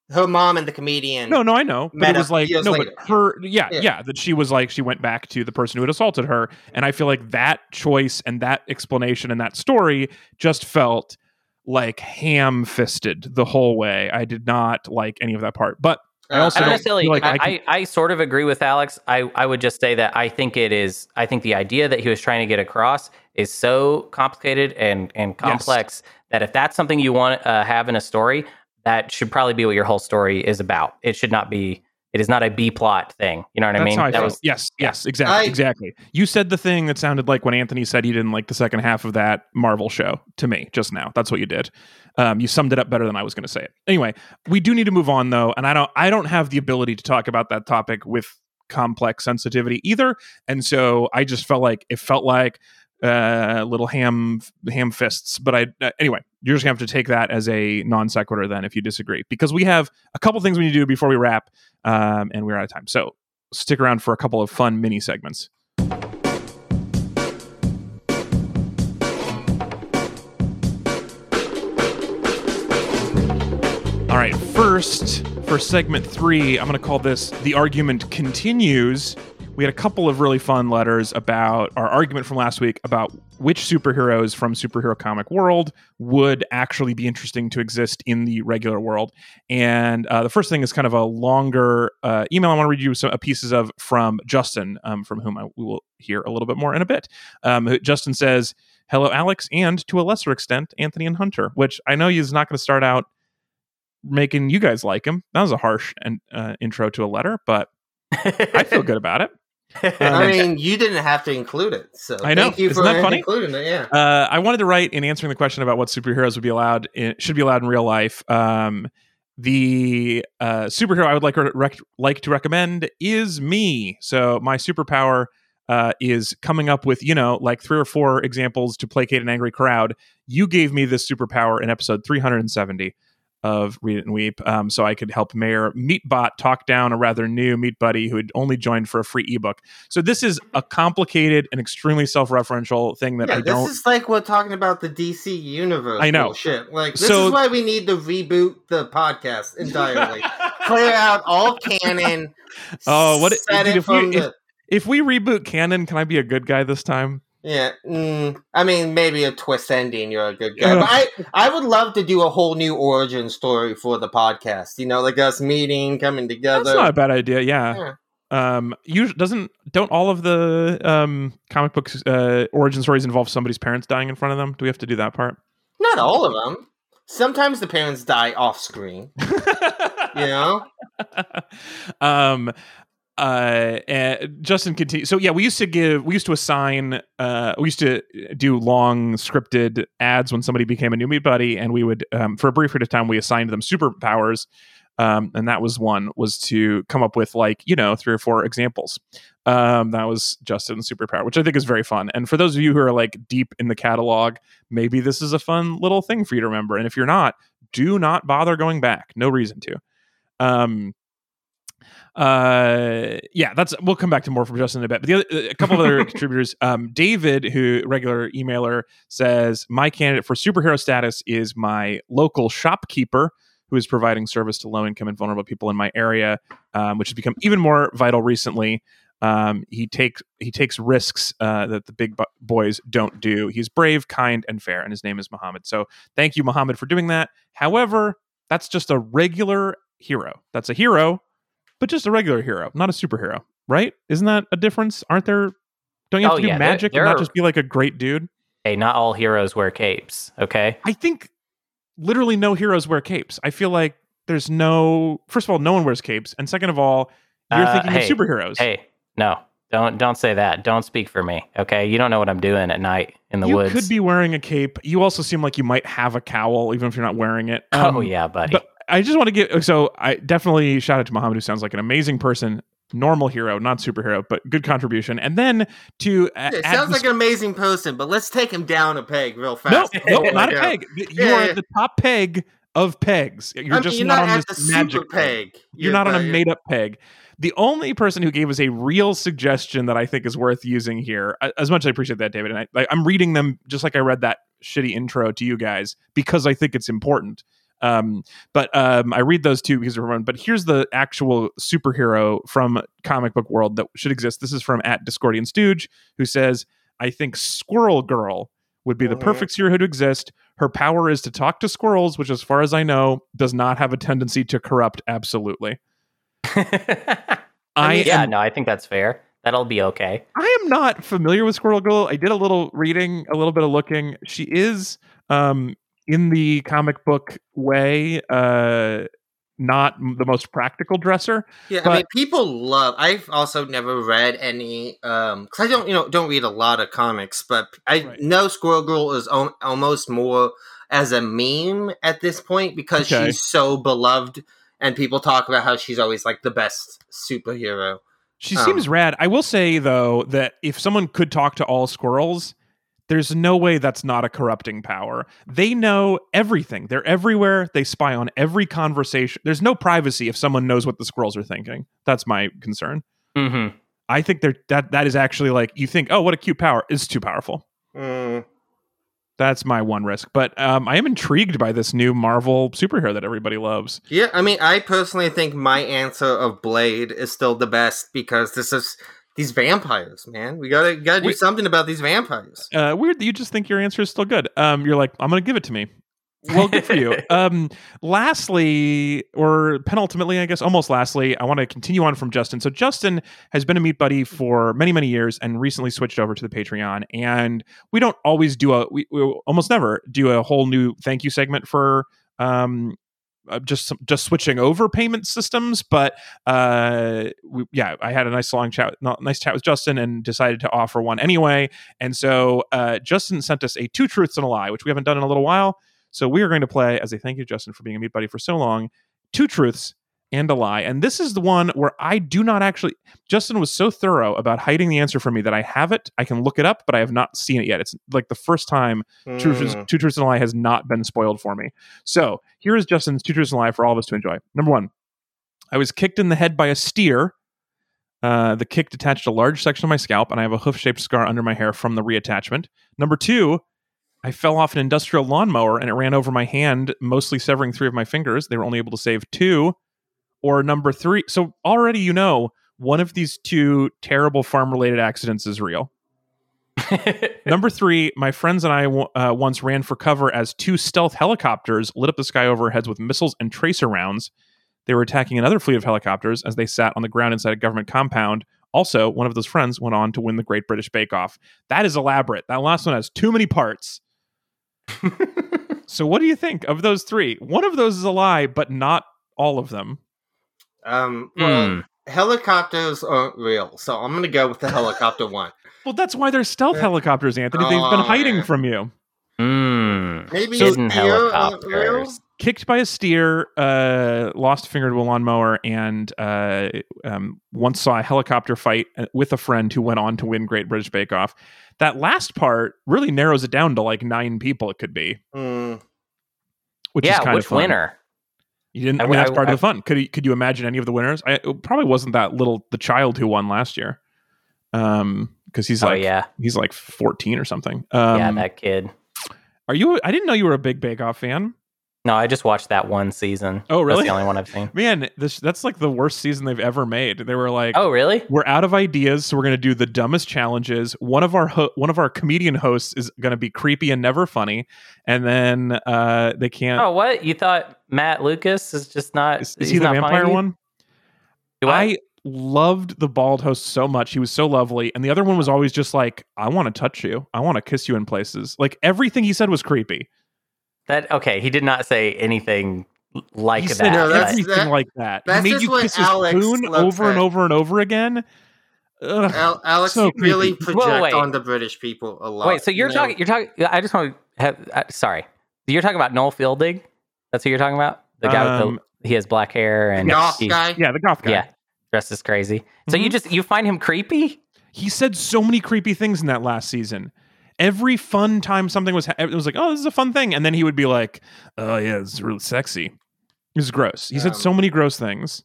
[SPEAKER 3] Her mom and the comedian.
[SPEAKER 2] No, no, I know. But it was like no,
[SPEAKER 3] later.
[SPEAKER 2] but her yeah,
[SPEAKER 3] Yeah.
[SPEAKER 2] yeah, that she was like she went back to the person who had assaulted her. And I feel like that choice and that explanation and that story just felt like ham fisted the whole way. I did not like any of that part. But I
[SPEAKER 3] Uh,
[SPEAKER 2] also
[SPEAKER 1] I don't
[SPEAKER 2] don't
[SPEAKER 1] necessarily.
[SPEAKER 2] feel like
[SPEAKER 1] I,
[SPEAKER 2] I
[SPEAKER 1] I,
[SPEAKER 2] can-
[SPEAKER 1] I, sort of agree with Alex. I, I would just say that I think it is. I think the idea that he was trying to get across is so complicated and and complex that if that's something you want to uh, have in a story, that should probably be what your whole story is about. It should not be. It is not a B plot thing. You know what I mean?
[SPEAKER 2] how I
[SPEAKER 1] that
[SPEAKER 2] felt.
[SPEAKER 1] was
[SPEAKER 2] yes, yes, exactly,
[SPEAKER 3] I-
[SPEAKER 2] exactly. You said the thing that sounded like when Anthony said he didn't like the second half of that Marvel show to me just now. That's what you did. Um, you summed it up better than I was going to say it. Anyway, we do need to move on though, and I don't. I don't have the ability to talk about that topic with complex sensitivity either, and so I just felt like it felt like uh little ham ham fists but i uh, anyway you're just gonna have to take that as a non sequitur then if you disagree because we have a couple things we need to do before we wrap um and we're out of time so stick around for a couple of fun mini segments. All right, first for segment three, I'm going to call this The Argument Continues. We had a couple of really fun letters about our argument from last week about which superheroes from superhero comic world would actually be interesting to exist in the regular world. And uh, the first thing is kind of a longer uh, email. I want to read you some uh, pieces of from Justin, um, from whom I, we will hear a little bit more in a bit. Um, Justin says, "Hello, Alex, and to a lesser extent, Anthony and Hunter." Which I know he's not going to start out making you guys like him. That was a harsh and uh, intro to a letter, but I feel good about it.
[SPEAKER 3] I mean, you didn't have to include it, so
[SPEAKER 2] I know.
[SPEAKER 3] Thank you
[SPEAKER 2] Isn't
[SPEAKER 3] for
[SPEAKER 2] that funny?
[SPEAKER 3] including it. Yeah.
[SPEAKER 2] Uh, I wanted to write in answering the question about what superheroes would be allowed in, should be allowed in real life. Um, the uh, superhero I would like rec- like to recommend is me. So my superpower uh, is coming up with you know like three or four examples to placate an angry crowd. You gave me this superpower in episode 370 of Read It and Weep, um, so I could help Mayor Meatbot talk down a rather new Meat Buddy who had only joined for a free ebook. So this is a complicated and extremely self-referential thing that
[SPEAKER 3] Yeah,
[SPEAKER 2] I
[SPEAKER 3] this
[SPEAKER 2] don't.
[SPEAKER 3] This is like we're talking about the DC universe.
[SPEAKER 2] I know.
[SPEAKER 3] Shit. Like this
[SPEAKER 2] So-
[SPEAKER 3] is why we need to reboot the podcast entirely. Clear out all canon.
[SPEAKER 2] Oh, what-
[SPEAKER 3] Set
[SPEAKER 2] dude,
[SPEAKER 3] it
[SPEAKER 2] if we-
[SPEAKER 3] the.
[SPEAKER 2] if we reboot canon, can I be a good guy this time?
[SPEAKER 3] Yeah, mm, I mean, maybe a twist ending. You're a good guy, but I, I would love to do a whole new origin story for the podcast. You know, like us meeting, coming together.
[SPEAKER 2] That's not a bad idea. Yeah. Um, you doesn't don't all of the um comic books uh origin stories involve somebody's parents dying in front of them? Do we have to do that part?
[SPEAKER 3] Not all of them. Sometimes the parents die off screen. You know.
[SPEAKER 2] um uh, uh justin continues so yeah we used to give we used to assign uh we used to do long scripted ads when somebody became a new meat buddy and we would um, for a brief period of time we assigned them superpowers um and that was one was to come up with like you know three or four examples. Um that was justin's superpower which i think is very fun. And for those of you who are like deep in the catalog maybe this is a fun little thing for you to remember. And if you're not do not bother going back. No reason to. Um uh yeah that's we'll come back to more from justin in a bit but the other a couple of other contributors um david who regular emailer says my candidate for superhero status is my local shopkeeper who is providing service to low income and vulnerable people in my area um, which has become even more vital recently um, he takes he takes risks uh, that the big boys don't do. He's brave, kind, and fair, and his name is Muhammad. So thank you, Muhammad, for doing that. However, that's just a regular hero. That's a hero, but just a regular hero, not a superhero, right? Isn't that a difference? Aren't there? Don't you have
[SPEAKER 1] Oh,
[SPEAKER 2] to do
[SPEAKER 1] yeah,
[SPEAKER 2] magic
[SPEAKER 1] there
[SPEAKER 2] and not
[SPEAKER 1] are-
[SPEAKER 2] just be like a great dude?
[SPEAKER 1] hey, not all heroes wear capes. Okay.
[SPEAKER 2] I think literally no heroes wear capes. I feel like there's no. First of all, no one wears capes, and second of all, you're
[SPEAKER 1] Uh,
[SPEAKER 2] thinking
[SPEAKER 1] hey,
[SPEAKER 2] of superheroes.
[SPEAKER 1] Hey, no, don't don't say that. Don't speak for me. Okay. You don't know what I'm doing at night in the
[SPEAKER 2] you
[SPEAKER 1] woods.
[SPEAKER 2] could be wearing a cape. You also seem like you might have a cowl, even if you're not wearing it.
[SPEAKER 1] oh
[SPEAKER 2] Um,
[SPEAKER 1] yeah, buddy.
[SPEAKER 2] But I just want to give so I definitely shout out to Muhammad, who sounds like an amazing person, normal hero, not superhero, but good contribution. And then to uh,
[SPEAKER 3] It sounds like an amazing person, but let's take him down a peg real fast.
[SPEAKER 2] no,
[SPEAKER 3] my
[SPEAKER 2] not a peg. You
[SPEAKER 3] Yeah,
[SPEAKER 2] are
[SPEAKER 3] yeah.
[SPEAKER 2] the top peg of pegs. You're
[SPEAKER 3] I mean,
[SPEAKER 2] just
[SPEAKER 3] you're
[SPEAKER 2] not,
[SPEAKER 3] not,
[SPEAKER 2] on this magic
[SPEAKER 3] super peg.
[SPEAKER 2] You're not on a made up peg. The only person who gave us a real suggestion that I think is worth using here, as much as I appreciate that, David, and I, like, I'm reading them just like I read that shitty intro to you guys because I think it's important. Um, but um, I read those two because they're. But here's the actual superhero from comic book world that should exist. This is from at Discordian Stooge, who says, "I think Squirrel Girl would be the
[SPEAKER 3] Mhm.
[SPEAKER 2] perfect superhero to exist. Her power is to talk to squirrels, which, as far as I know, does not have a tendency to corrupt. Absolutely, I
[SPEAKER 1] yeah,
[SPEAKER 2] am
[SPEAKER 1] no, I think that's fair. That'll be okay.
[SPEAKER 2] I am not familiar with Squirrel Girl. I did a little reading, a little bit of looking. She is um in the comic book way uh not the most practical dresser.
[SPEAKER 3] Yeah,
[SPEAKER 2] But-
[SPEAKER 3] I mean, people love. I've also never read any, um, because I don't, you know, don't read a lot of comics, but I
[SPEAKER 2] Right.
[SPEAKER 3] know Squirrel Girl is al- almost more as a meme at this point because
[SPEAKER 2] Okay.
[SPEAKER 3] she's so beloved, and people talk about how she's always like the best superhero.
[SPEAKER 2] She
[SPEAKER 3] Um,
[SPEAKER 2] seems rad. I will say though that if someone could talk to all squirrels, there's no way that's not a corrupting power. They know everything. They're everywhere. They spy on every conversation. There's no privacy if someone knows what the squirrels are thinking. That's my concern.
[SPEAKER 1] hmm
[SPEAKER 2] I think they're that that is actually like you think, oh, what a cute power. It's too powerful.
[SPEAKER 3] Mm,
[SPEAKER 2] That's my one risk. But um, I am intrigued by this new Marvel superhero that everybody loves.
[SPEAKER 3] yeah, I mean, I personally think my answer of Blade is still the best because this is these vampires, man. We gotta gotta do something about these vampires.
[SPEAKER 2] Uh, weird that you just think your answer is still good. Um, you're like, I'm to give it to me. Well, good for you. Um, lastly, or penultimately, I guess, almost lastly, I want to continue on from Justin. So Justin has been a meat buddy for many, many years, and recently switched over to the Patreon. And we don't always do a, we, we almost never do a whole new thank you segment for um just just switching over payment systems but uh we, yeah i had a nice long chat nice chat with justin and decided to offer one anyway. And so uh justin sent us a two truths and a lie which we haven't done in a little while. So we are going to play as a thank you justin for being a meat buddy for so long. Two truths and a lie and this is the one where i do not actually justin was so thorough about hiding the answer from me that i have it i can look it up but i have not seen it yet it's like the first time Two Truths,
[SPEAKER 3] Mm.
[SPEAKER 2] Two Truths and a Lie has not been spoiled for me. So here is Justin's Two Truths and a Lie for all of us to enjoy. Number one, I was kicked in the head by a steer. Uh, the kick detached a large section of my scalp, and I have a hoof shaped scar under my hair from the reattachment. Number two, I fell off an industrial lawnmower and it ran over my hand, mostly severing three of my fingers. They were only able to save two. Or number three, so already you know one of these two terrible farm related accidents is real. Number three, my friends and I w- uh, once ran for cover as two stealth helicopters lit up the sky over our heads with missiles and tracer rounds. They were attacking another fleet of helicopters as they sat on the ground inside a government compound. Also, one of those friends went on to win the Great British Bake Off. That is elaborate. That last one has too many parts. so, what do you think of those three? One of those is a lie, but not all of them.
[SPEAKER 3] Um, well,
[SPEAKER 1] Hmm.
[SPEAKER 3] helicopters aren't real, so I'm gonna go with the helicopter one.
[SPEAKER 2] Well, that's why they're stealth helicopters, Anthony. They've been
[SPEAKER 3] Oh,
[SPEAKER 2] hiding
[SPEAKER 3] yeah.
[SPEAKER 2] from you.
[SPEAKER 1] Mm.
[SPEAKER 3] Maybe
[SPEAKER 2] So-
[SPEAKER 3] a
[SPEAKER 1] Hidden
[SPEAKER 3] steer aren't real.
[SPEAKER 1] helicopters.
[SPEAKER 2] kicked by a steer, uh, lost a finger to a lawnmower, and uh, um, once saw a helicopter fight uh, with a friend who went on to win Great British Bake Off. That last part really narrows it down to like nine people it could be,
[SPEAKER 3] Mm,
[SPEAKER 2] which is
[SPEAKER 1] Yeah,
[SPEAKER 2] kind
[SPEAKER 1] which
[SPEAKER 2] of fun.
[SPEAKER 1] winner?
[SPEAKER 2] You didn't. I,
[SPEAKER 1] I-
[SPEAKER 2] mean, that's
[SPEAKER 1] I-
[SPEAKER 2] part
[SPEAKER 1] I-
[SPEAKER 2] of the fun. Could you, could you imagine any of the winners? I, it probably wasn't that little the child who won last year, um, because he's
[SPEAKER 1] oh
[SPEAKER 2] like
[SPEAKER 1] yeah,
[SPEAKER 2] he's like fourteen or something. Um,
[SPEAKER 1] yeah, that kid.
[SPEAKER 2] are you? I didn't know you were a big Bake Off fan.
[SPEAKER 1] No, I just watched that one season.
[SPEAKER 2] Oh, really?
[SPEAKER 1] That's the only one I've seen.
[SPEAKER 2] Man, this that's like the worst season they've ever made. They were like,
[SPEAKER 1] Oh, really?
[SPEAKER 2] we're out of ideas, so we're going to do the dumbest challenges. One of our ho- one of our comedian hosts is going to be creepy and never funny, and then uh, they can't.
[SPEAKER 1] Oh, what? You thought Matt Lucas is just not?
[SPEAKER 2] is, is he the
[SPEAKER 1] funny
[SPEAKER 2] vampire one?
[SPEAKER 1] Do I?
[SPEAKER 2] I loved the bald host so much. He was so lovely, and the other one was always just like, "I want to touch you. I want to kiss you in places." Like everything he said was creepy.
[SPEAKER 1] That okay? He did not say anything like
[SPEAKER 2] he
[SPEAKER 1] that.
[SPEAKER 2] said
[SPEAKER 3] No, that's-
[SPEAKER 1] but-
[SPEAKER 2] everything
[SPEAKER 3] that-
[SPEAKER 2] like that. He made
[SPEAKER 3] just
[SPEAKER 2] you
[SPEAKER 3] what
[SPEAKER 2] kiss his
[SPEAKER 3] Alex
[SPEAKER 2] spoon
[SPEAKER 3] looks
[SPEAKER 2] over and over and over again. Ugh.
[SPEAKER 3] Al- Alex,
[SPEAKER 2] so
[SPEAKER 3] you really
[SPEAKER 2] creepy.
[SPEAKER 3] project
[SPEAKER 1] wait.
[SPEAKER 3] on the British people a lot.
[SPEAKER 1] Wait, so you're
[SPEAKER 3] you know?
[SPEAKER 1] talking? You're talking? I just want to have. Uh, sorry, you're talking about Noel Fielding. That's who you're talking about. The guy with
[SPEAKER 2] Um,
[SPEAKER 1] the he has black hair and
[SPEAKER 3] Goth
[SPEAKER 1] he-
[SPEAKER 3] guy.
[SPEAKER 2] Yeah, the goth guy.
[SPEAKER 1] Yeah, dressed as crazy. So you
[SPEAKER 2] Mhm.
[SPEAKER 1] just you find him creepy?
[SPEAKER 2] he said so many creepy things in that last season. Every fun time something was, ha- it was like, oh, this is a fun thing, and then he would be like, oh yeah, it's really sexy. It was gross. He said
[SPEAKER 3] Um,
[SPEAKER 2] so many gross things.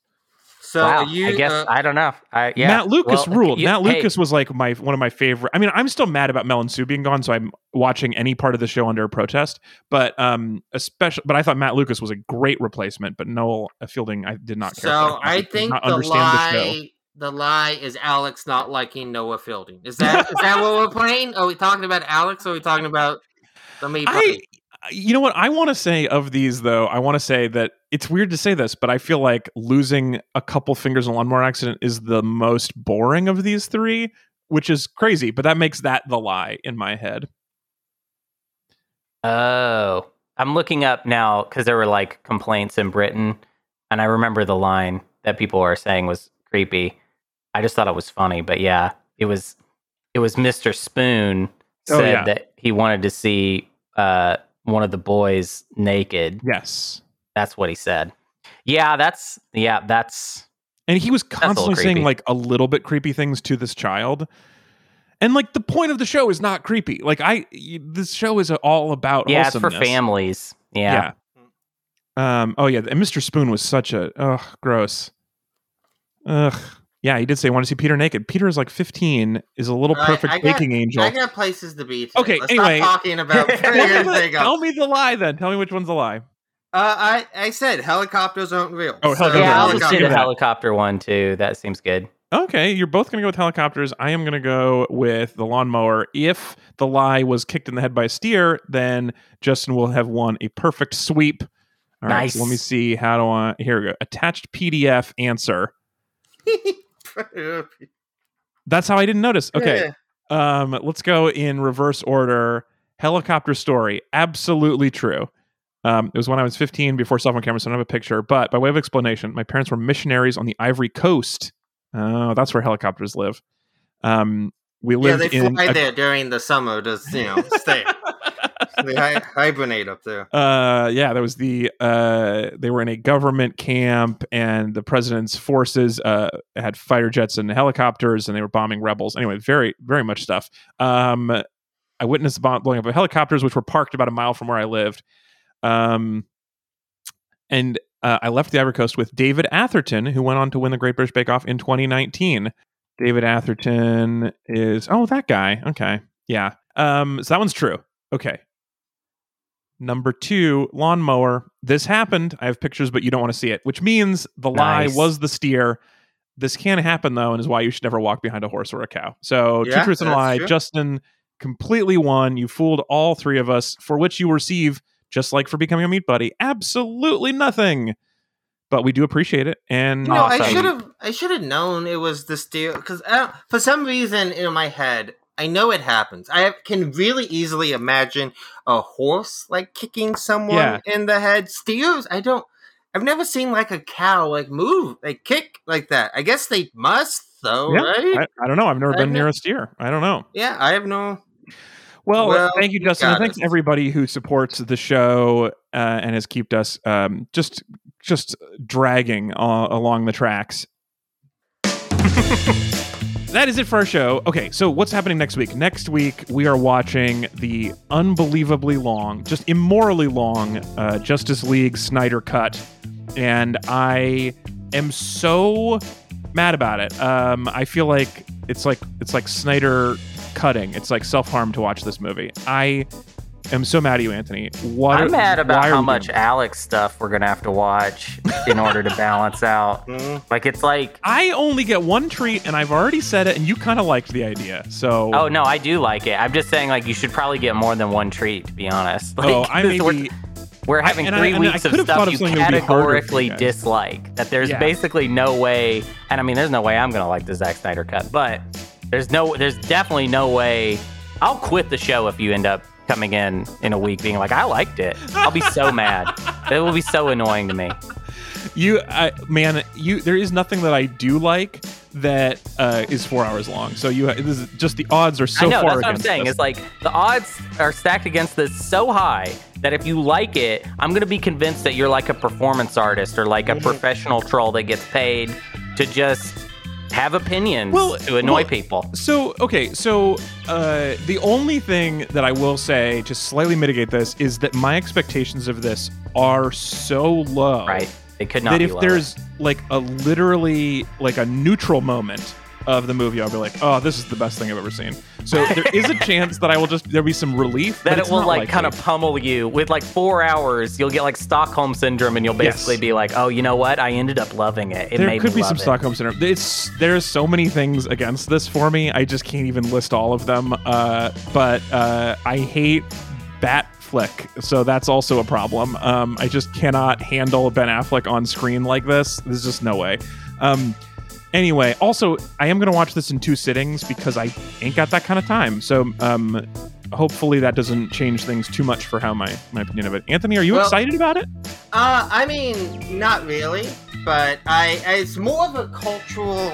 [SPEAKER 3] So
[SPEAKER 1] wow.
[SPEAKER 3] you,
[SPEAKER 1] I guess
[SPEAKER 3] uh,
[SPEAKER 1] I don't know. I, yeah.
[SPEAKER 2] Matt Lucas
[SPEAKER 1] Well,
[SPEAKER 2] ruled.
[SPEAKER 1] you-
[SPEAKER 2] Matt
[SPEAKER 1] hey,
[SPEAKER 2] Lucas was like my one of my favorite. I mean, I'm still mad about Mel and Sue being gone, so I'm watching any part of the show under protest. But um, especially, but I thought Matt Lucas was a great replacement. But Noel Fielding, I did not care.
[SPEAKER 3] so
[SPEAKER 2] for.
[SPEAKER 3] I think
[SPEAKER 2] not
[SPEAKER 3] the
[SPEAKER 2] understand the show.
[SPEAKER 3] lie, the lie is Alex not liking Noel Fielding. Is that is that what we're playing? Are we talking about Alex? or Are we talking about the me?
[SPEAKER 2] I, uh, you know what I want to say of these though. I want to say that it's weird to say this, but I feel like losing a couple fingers in a lawnmower accident is the most boring of these three, which is crazy. But that makes that the lie in my head.
[SPEAKER 1] Oh, I'm looking up now because there were like complaints in Britain, and I remember the line that people were saying was creepy. I just thought it was funny, but yeah, it was. It was Mr. Spoon
[SPEAKER 2] Oh,
[SPEAKER 1] said
[SPEAKER 2] yeah.
[SPEAKER 1] that he wanted to see uh, one of the boys naked.
[SPEAKER 2] Yes.
[SPEAKER 1] That's what he said. Yeah, that's yeah, that's
[SPEAKER 2] And he was constantly saying like a little bit creepy things to this child. And like the point of the show is not creepy. Like I, this show is all about
[SPEAKER 1] yeah, it's for families. Yeah.
[SPEAKER 2] Yeah. Um. Oh yeah. And Mr. Spoon was such a ugh gross. Ugh. Yeah, he did say want to see Peter naked. Peter is like 15, is a little
[SPEAKER 3] All right,
[SPEAKER 2] perfect
[SPEAKER 3] I got-
[SPEAKER 2] baking angel.
[SPEAKER 3] I got places to be. today.
[SPEAKER 2] Okay,
[SPEAKER 3] Let's
[SPEAKER 2] anyway.
[SPEAKER 3] stop talking about
[SPEAKER 2] Tell me the-
[SPEAKER 3] anything
[SPEAKER 2] Tell me the lie then. Tell me which one's a lie.
[SPEAKER 3] Uh, I I said helicopters aren't real.
[SPEAKER 2] Oh,
[SPEAKER 3] So,
[SPEAKER 2] helicopters
[SPEAKER 1] Yeah, I'll
[SPEAKER 2] aren't
[SPEAKER 1] just do the helicopter one too. That seems good.
[SPEAKER 2] Okay, you're both going to go with helicopters. I am going to go with the lawnmower. If the lie was kicked in the head by a steer, then Justin will have won a perfect sweep. All right, so let me see. How do I? Here we go. Attached PDF answer. That's how I didn't notice. Okay,
[SPEAKER 3] Yeah.
[SPEAKER 2] um, let's go in reverse order. Helicopter story. Absolutely true. Um, it was when I was 15 before cell phone cameras, so I don't have a picture. But by way of explanation, my parents were missionaries on the Ivory Coast. Oh, that's where helicopters live. Um, we live.
[SPEAKER 3] Yeah,
[SPEAKER 2] lived
[SPEAKER 3] they
[SPEAKER 2] in.
[SPEAKER 3] fly
[SPEAKER 2] a-
[SPEAKER 3] there during the summer to you know stay. they hi- hibernate up there.
[SPEAKER 2] uh, yeah, there was the. Uh, they were in a government camp, and the president's forces uh, had fighter jets and helicopters, and they were bombing rebels. Anyway, very, very much stuff. Um, I witnessed the bomb blowing up of helicopters, which were parked about a mile from where I lived. Um, and uh, I left the Ivory Coast with David Atherton, who went on to win the Great British Bake Off in 2019. David Atherton is oh that guy. Okay, yeah. Um, so that one's true. Okay. Number two, lawnmower. This happened. I have pictures, but you don't want to see it, which means the lie was the steer. This can happen though, and is why you should never walk behind a horse or a cow. So two truths and a lie.
[SPEAKER 3] true.
[SPEAKER 2] Justin completely won. You fooled all three of us, for which you receive, just like for becoming a meat buddy, absolutely nothing. But we do appreciate it. And
[SPEAKER 3] You know, I should have I should have known it was the steer because uh, for some reason in my head I know it happens. I can really easily imagine a horse like kicking someone
[SPEAKER 2] Yeah.
[SPEAKER 3] in the head. Steers, I don't. I've never seen like a cow like move, like kick like that. I guess they must though,
[SPEAKER 2] Yeah,
[SPEAKER 3] right?
[SPEAKER 2] I, I don't know. I've never
[SPEAKER 3] I
[SPEAKER 2] been near a steer. I don't know.
[SPEAKER 3] yeah, I have no.
[SPEAKER 2] Well,
[SPEAKER 3] Well,
[SPEAKER 2] thank you,
[SPEAKER 3] you
[SPEAKER 2] Justin. thanks
[SPEAKER 3] us.
[SPEAKER 2] everybody who supports the show uh, and has kept us um, just just dragging uh, along the tracks. that is it for our show. Okay, so what's happening next week? Next week we are watching the unbelievably long, just immorally long uh, Justice League Snyder cut, and I am so mad about it. Um, I feel like it's like it's like Snyder cutting. It's like self harm to watch this movie. I am so mad at you, Anthony. What?
[SPEAKER 1] I'm mad about how much
[SPEAKER 2] doing-
[SPEAKER 1] Alex stuff we're gonna have to watch in order to balance out.
[SPEAKER 3] Mm,
[SPEAKER 1] Like it's like,
[SPEAKER 2] I only get one treat, and I've already said it, and you kind of liked the idea. So,
[SPEAKER 1] oh no, I do like it. I'm just saying, like you should probably get more than one treat. To be honest, like,
[SPEAKER 2] oh, I
[SPEAKER 1] 'cause
[SPEAKER 2] may
[SPEAKER 1] we're, we're having
[SPEAKER 2] I-
[SPEAKER 1] three
[SPEAKER 2] I
[SPEAKER 1] weeks of stuff
[SPEAKER 2] of
[SPEAKER 1] you
[SPEAKER 2] something that would be harder for you
[SPEAKER 1] categorically dislike. That there's
[SPEAKER 2] Yeah.
[SPEAKER 1] basically no way, and I mean, there's no way I'm gonna like the Zack Snyder cut, but there's no, there's definitely no way. I'll quit the show if you end up coming in in a week being like, I liked it. I'll be so mad. It will be so annoying to me.
[SPEAKER 2] You, I, man, you. There is nothing that I do like that uh, is four hours long. So you, this is just the odds are so
[SPEAKER 1] I know
[SPEAKER 2] far
[SPEAKER 1] that's what I'm saying.
[SPEAKER 2] us.
[SPEAKER 1] It's like the odds are stacked against this so high that if you like it, I'm gonna be convinced that you're like a performance artist or like a
[SPEAKER 2] Mm-hmm.
[SPEAKER 1] professional troll that gets paid to just have opinions
[SPEAKER 2] Well,
[SPEAKER 1] to annoy
[SPEAKER 2] well,
[SPEAKER 1] people.
[SPEAKER 2] So okay, so uh, the only thing that I will say to slightly mitigate this is that my expectations of this are so low
[SPEAKER 1] Right. They could not be that
[SPEAKER 2] if
[SPEAKER 1] lower.
[SPEAKER 2] there's like a literally like a neutral moment of the movie, I'll be like, oh, this is the best thing I've ever seen. So there is a chance that I will just there'll be some relief
[SPEAKER 1] that it will like kind of pummel you with like four hours. You'll get like Stockholm syndrome, and you'll
[SPEAKER 2] Yes.
[SPEAKER 1] basically be like, "Oh, you know what? I ended up loving it. It
[SPEAKER 2] there could be some
[SPEAKER 1] it."
[SPEAKER 2] Stockholm syndrome. It's there's so many things against this for me. I just can't even list all of them. Uh, but uh, I hate Bat Flick, so that's also a problem. Um, I just cannot handle Ben Affleck on screen like this. There's just no way. Um, anyway, also I am gonna watch this in two sittings because I ain't got that kind of time. So um, hopefully that doesn't change things too much for how my my opinion of it. Anthony, are you
[SPEAKER 3] Well-
[SPEAKER 2] excited about it?
[SPEAKER 3] Uh, I mean, not really, but I it's more of a cultural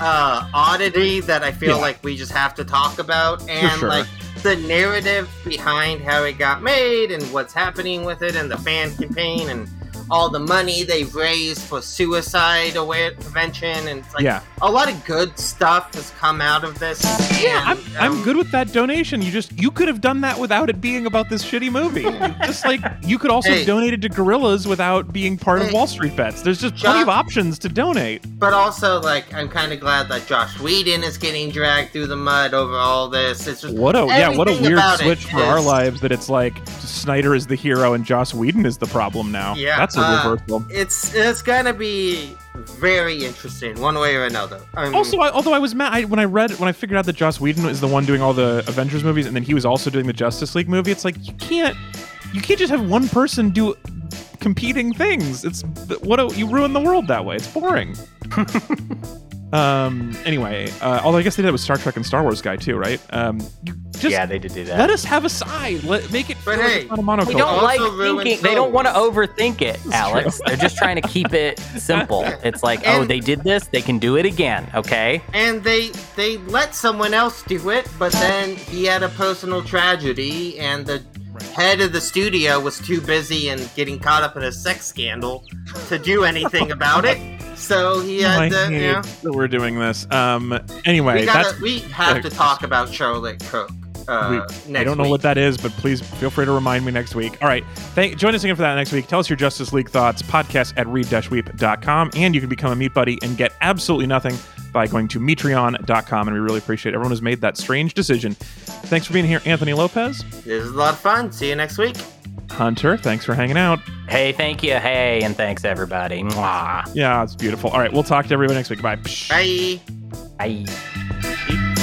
[SPEAKER 3] uh oddity that I feel
[SPEAKER 2] Yeah.
[SPEAKER 3] like we just have to talk about, and
[SPEAKER 2] sure.
[SPEAKER 3] like the narrative behind how it got made and what's happening with it, and the fan campaign and all the money they've raised for suicide aware prevention, and it's like
[SPEAKER 2] yeah.
[SPEAKER 3] a lot of good stuff has come out of this.
[SPEAKER 2] Yeah, I'm,
[SPEAKER 3] and,
[SPEAKER 2] I'm
[SPEAKER 3] um,
[SPEAKER 2] good with that donation. You just you could have done that without it being about this shitty movie. just like you could also
[SPEAKER 3] Hey.
[SPEAKER 2] have donated to Gorillas without being part of Wall Street Bets. There's just plenty of options to donate.
[SPEAKER 3] But also, like, I'm kind of glad that Joss Whedon is getting dragged through the mud over all this. It's just
[SPEAKER 2] What a yeah, what a weird switch for our lives that it's like Snyder is the hero and Joss Whedon is the problem now.
[SPEAKER 3] Yeah,
[SPEAKER 2] that's a
[SPEAKER 3] uh,
[SPEAKER 2] reversal.
[SPEAKER 3] it's it's gonna be very interesting, one way or another. Um,
[SPEAKER 2] Also, I, although I was mad I, when I read when I figured out that Joss Whedon is the one doing all the Avengers movies, and then he was also doing the Justice League movie. It's like you can't you can't just have one person do competing things. It's what a, you ruin the world that way. It's boring. um. Anyway, uh, although I guess they did it with Star Trek and Star Wars guy too, right? Um. Just
[SPEAKER 1] yeah, they did do that.
[SPEAKER 2] let us have a side. Let make it.
[SPEAKER 3] But
[SPEAKER 2] feel like
[SPEAKER 3] hey,
[SPEAKER 2] it's not a
[SPEAKER 1] They don't like
[SPEAKER 3] ruined
[SPEAKER 1] thinking. They don't want to overthink it, Alex. They're just trying to keep it simple. It's like, oh, they did this. They can do it again. Okay.
[SPEAKER 3] and they they let someone else do it, but then he had a personal tragedy, and the head of the studio was too busy and getting caught up in a sex scandal to do anything about it. So he had to, you know,
[SPEAKER 2] that we're doing this. Um. Anyway,
[SPEAKER 3] we gotta we have to talk about Charlotte Cook. Uh,
[SPEAKER 2] We- I don't know
[SPEAKER 3] week.
[SPEAKER 2] what that is, but please feel free to remind me next week. All right. Thank, join us again for that next week. Tell us your Justice League thoughts, podcast at read-weep.com. And you can become a Meat Buddy and get absolutely nothing by going to Patreon.com. And we really appreciate everyone who's made that strange decision. Thanks for being here, Anthony Lopez.
[SPEAKER 3] This is a lot of fun. See you next week.
[SPEAKER 2] Hunter, thanks for hanging out.
[SPEAKER 1] Hey, thank you. Hey, and thanks everybody. Mwah.
[SPEAKER 2] Yeah, it's beautiful. All right. We'll talk to everyone next week. Bye.
[SPEAKER 3] Bye.
[SPEAKER 1] Bye.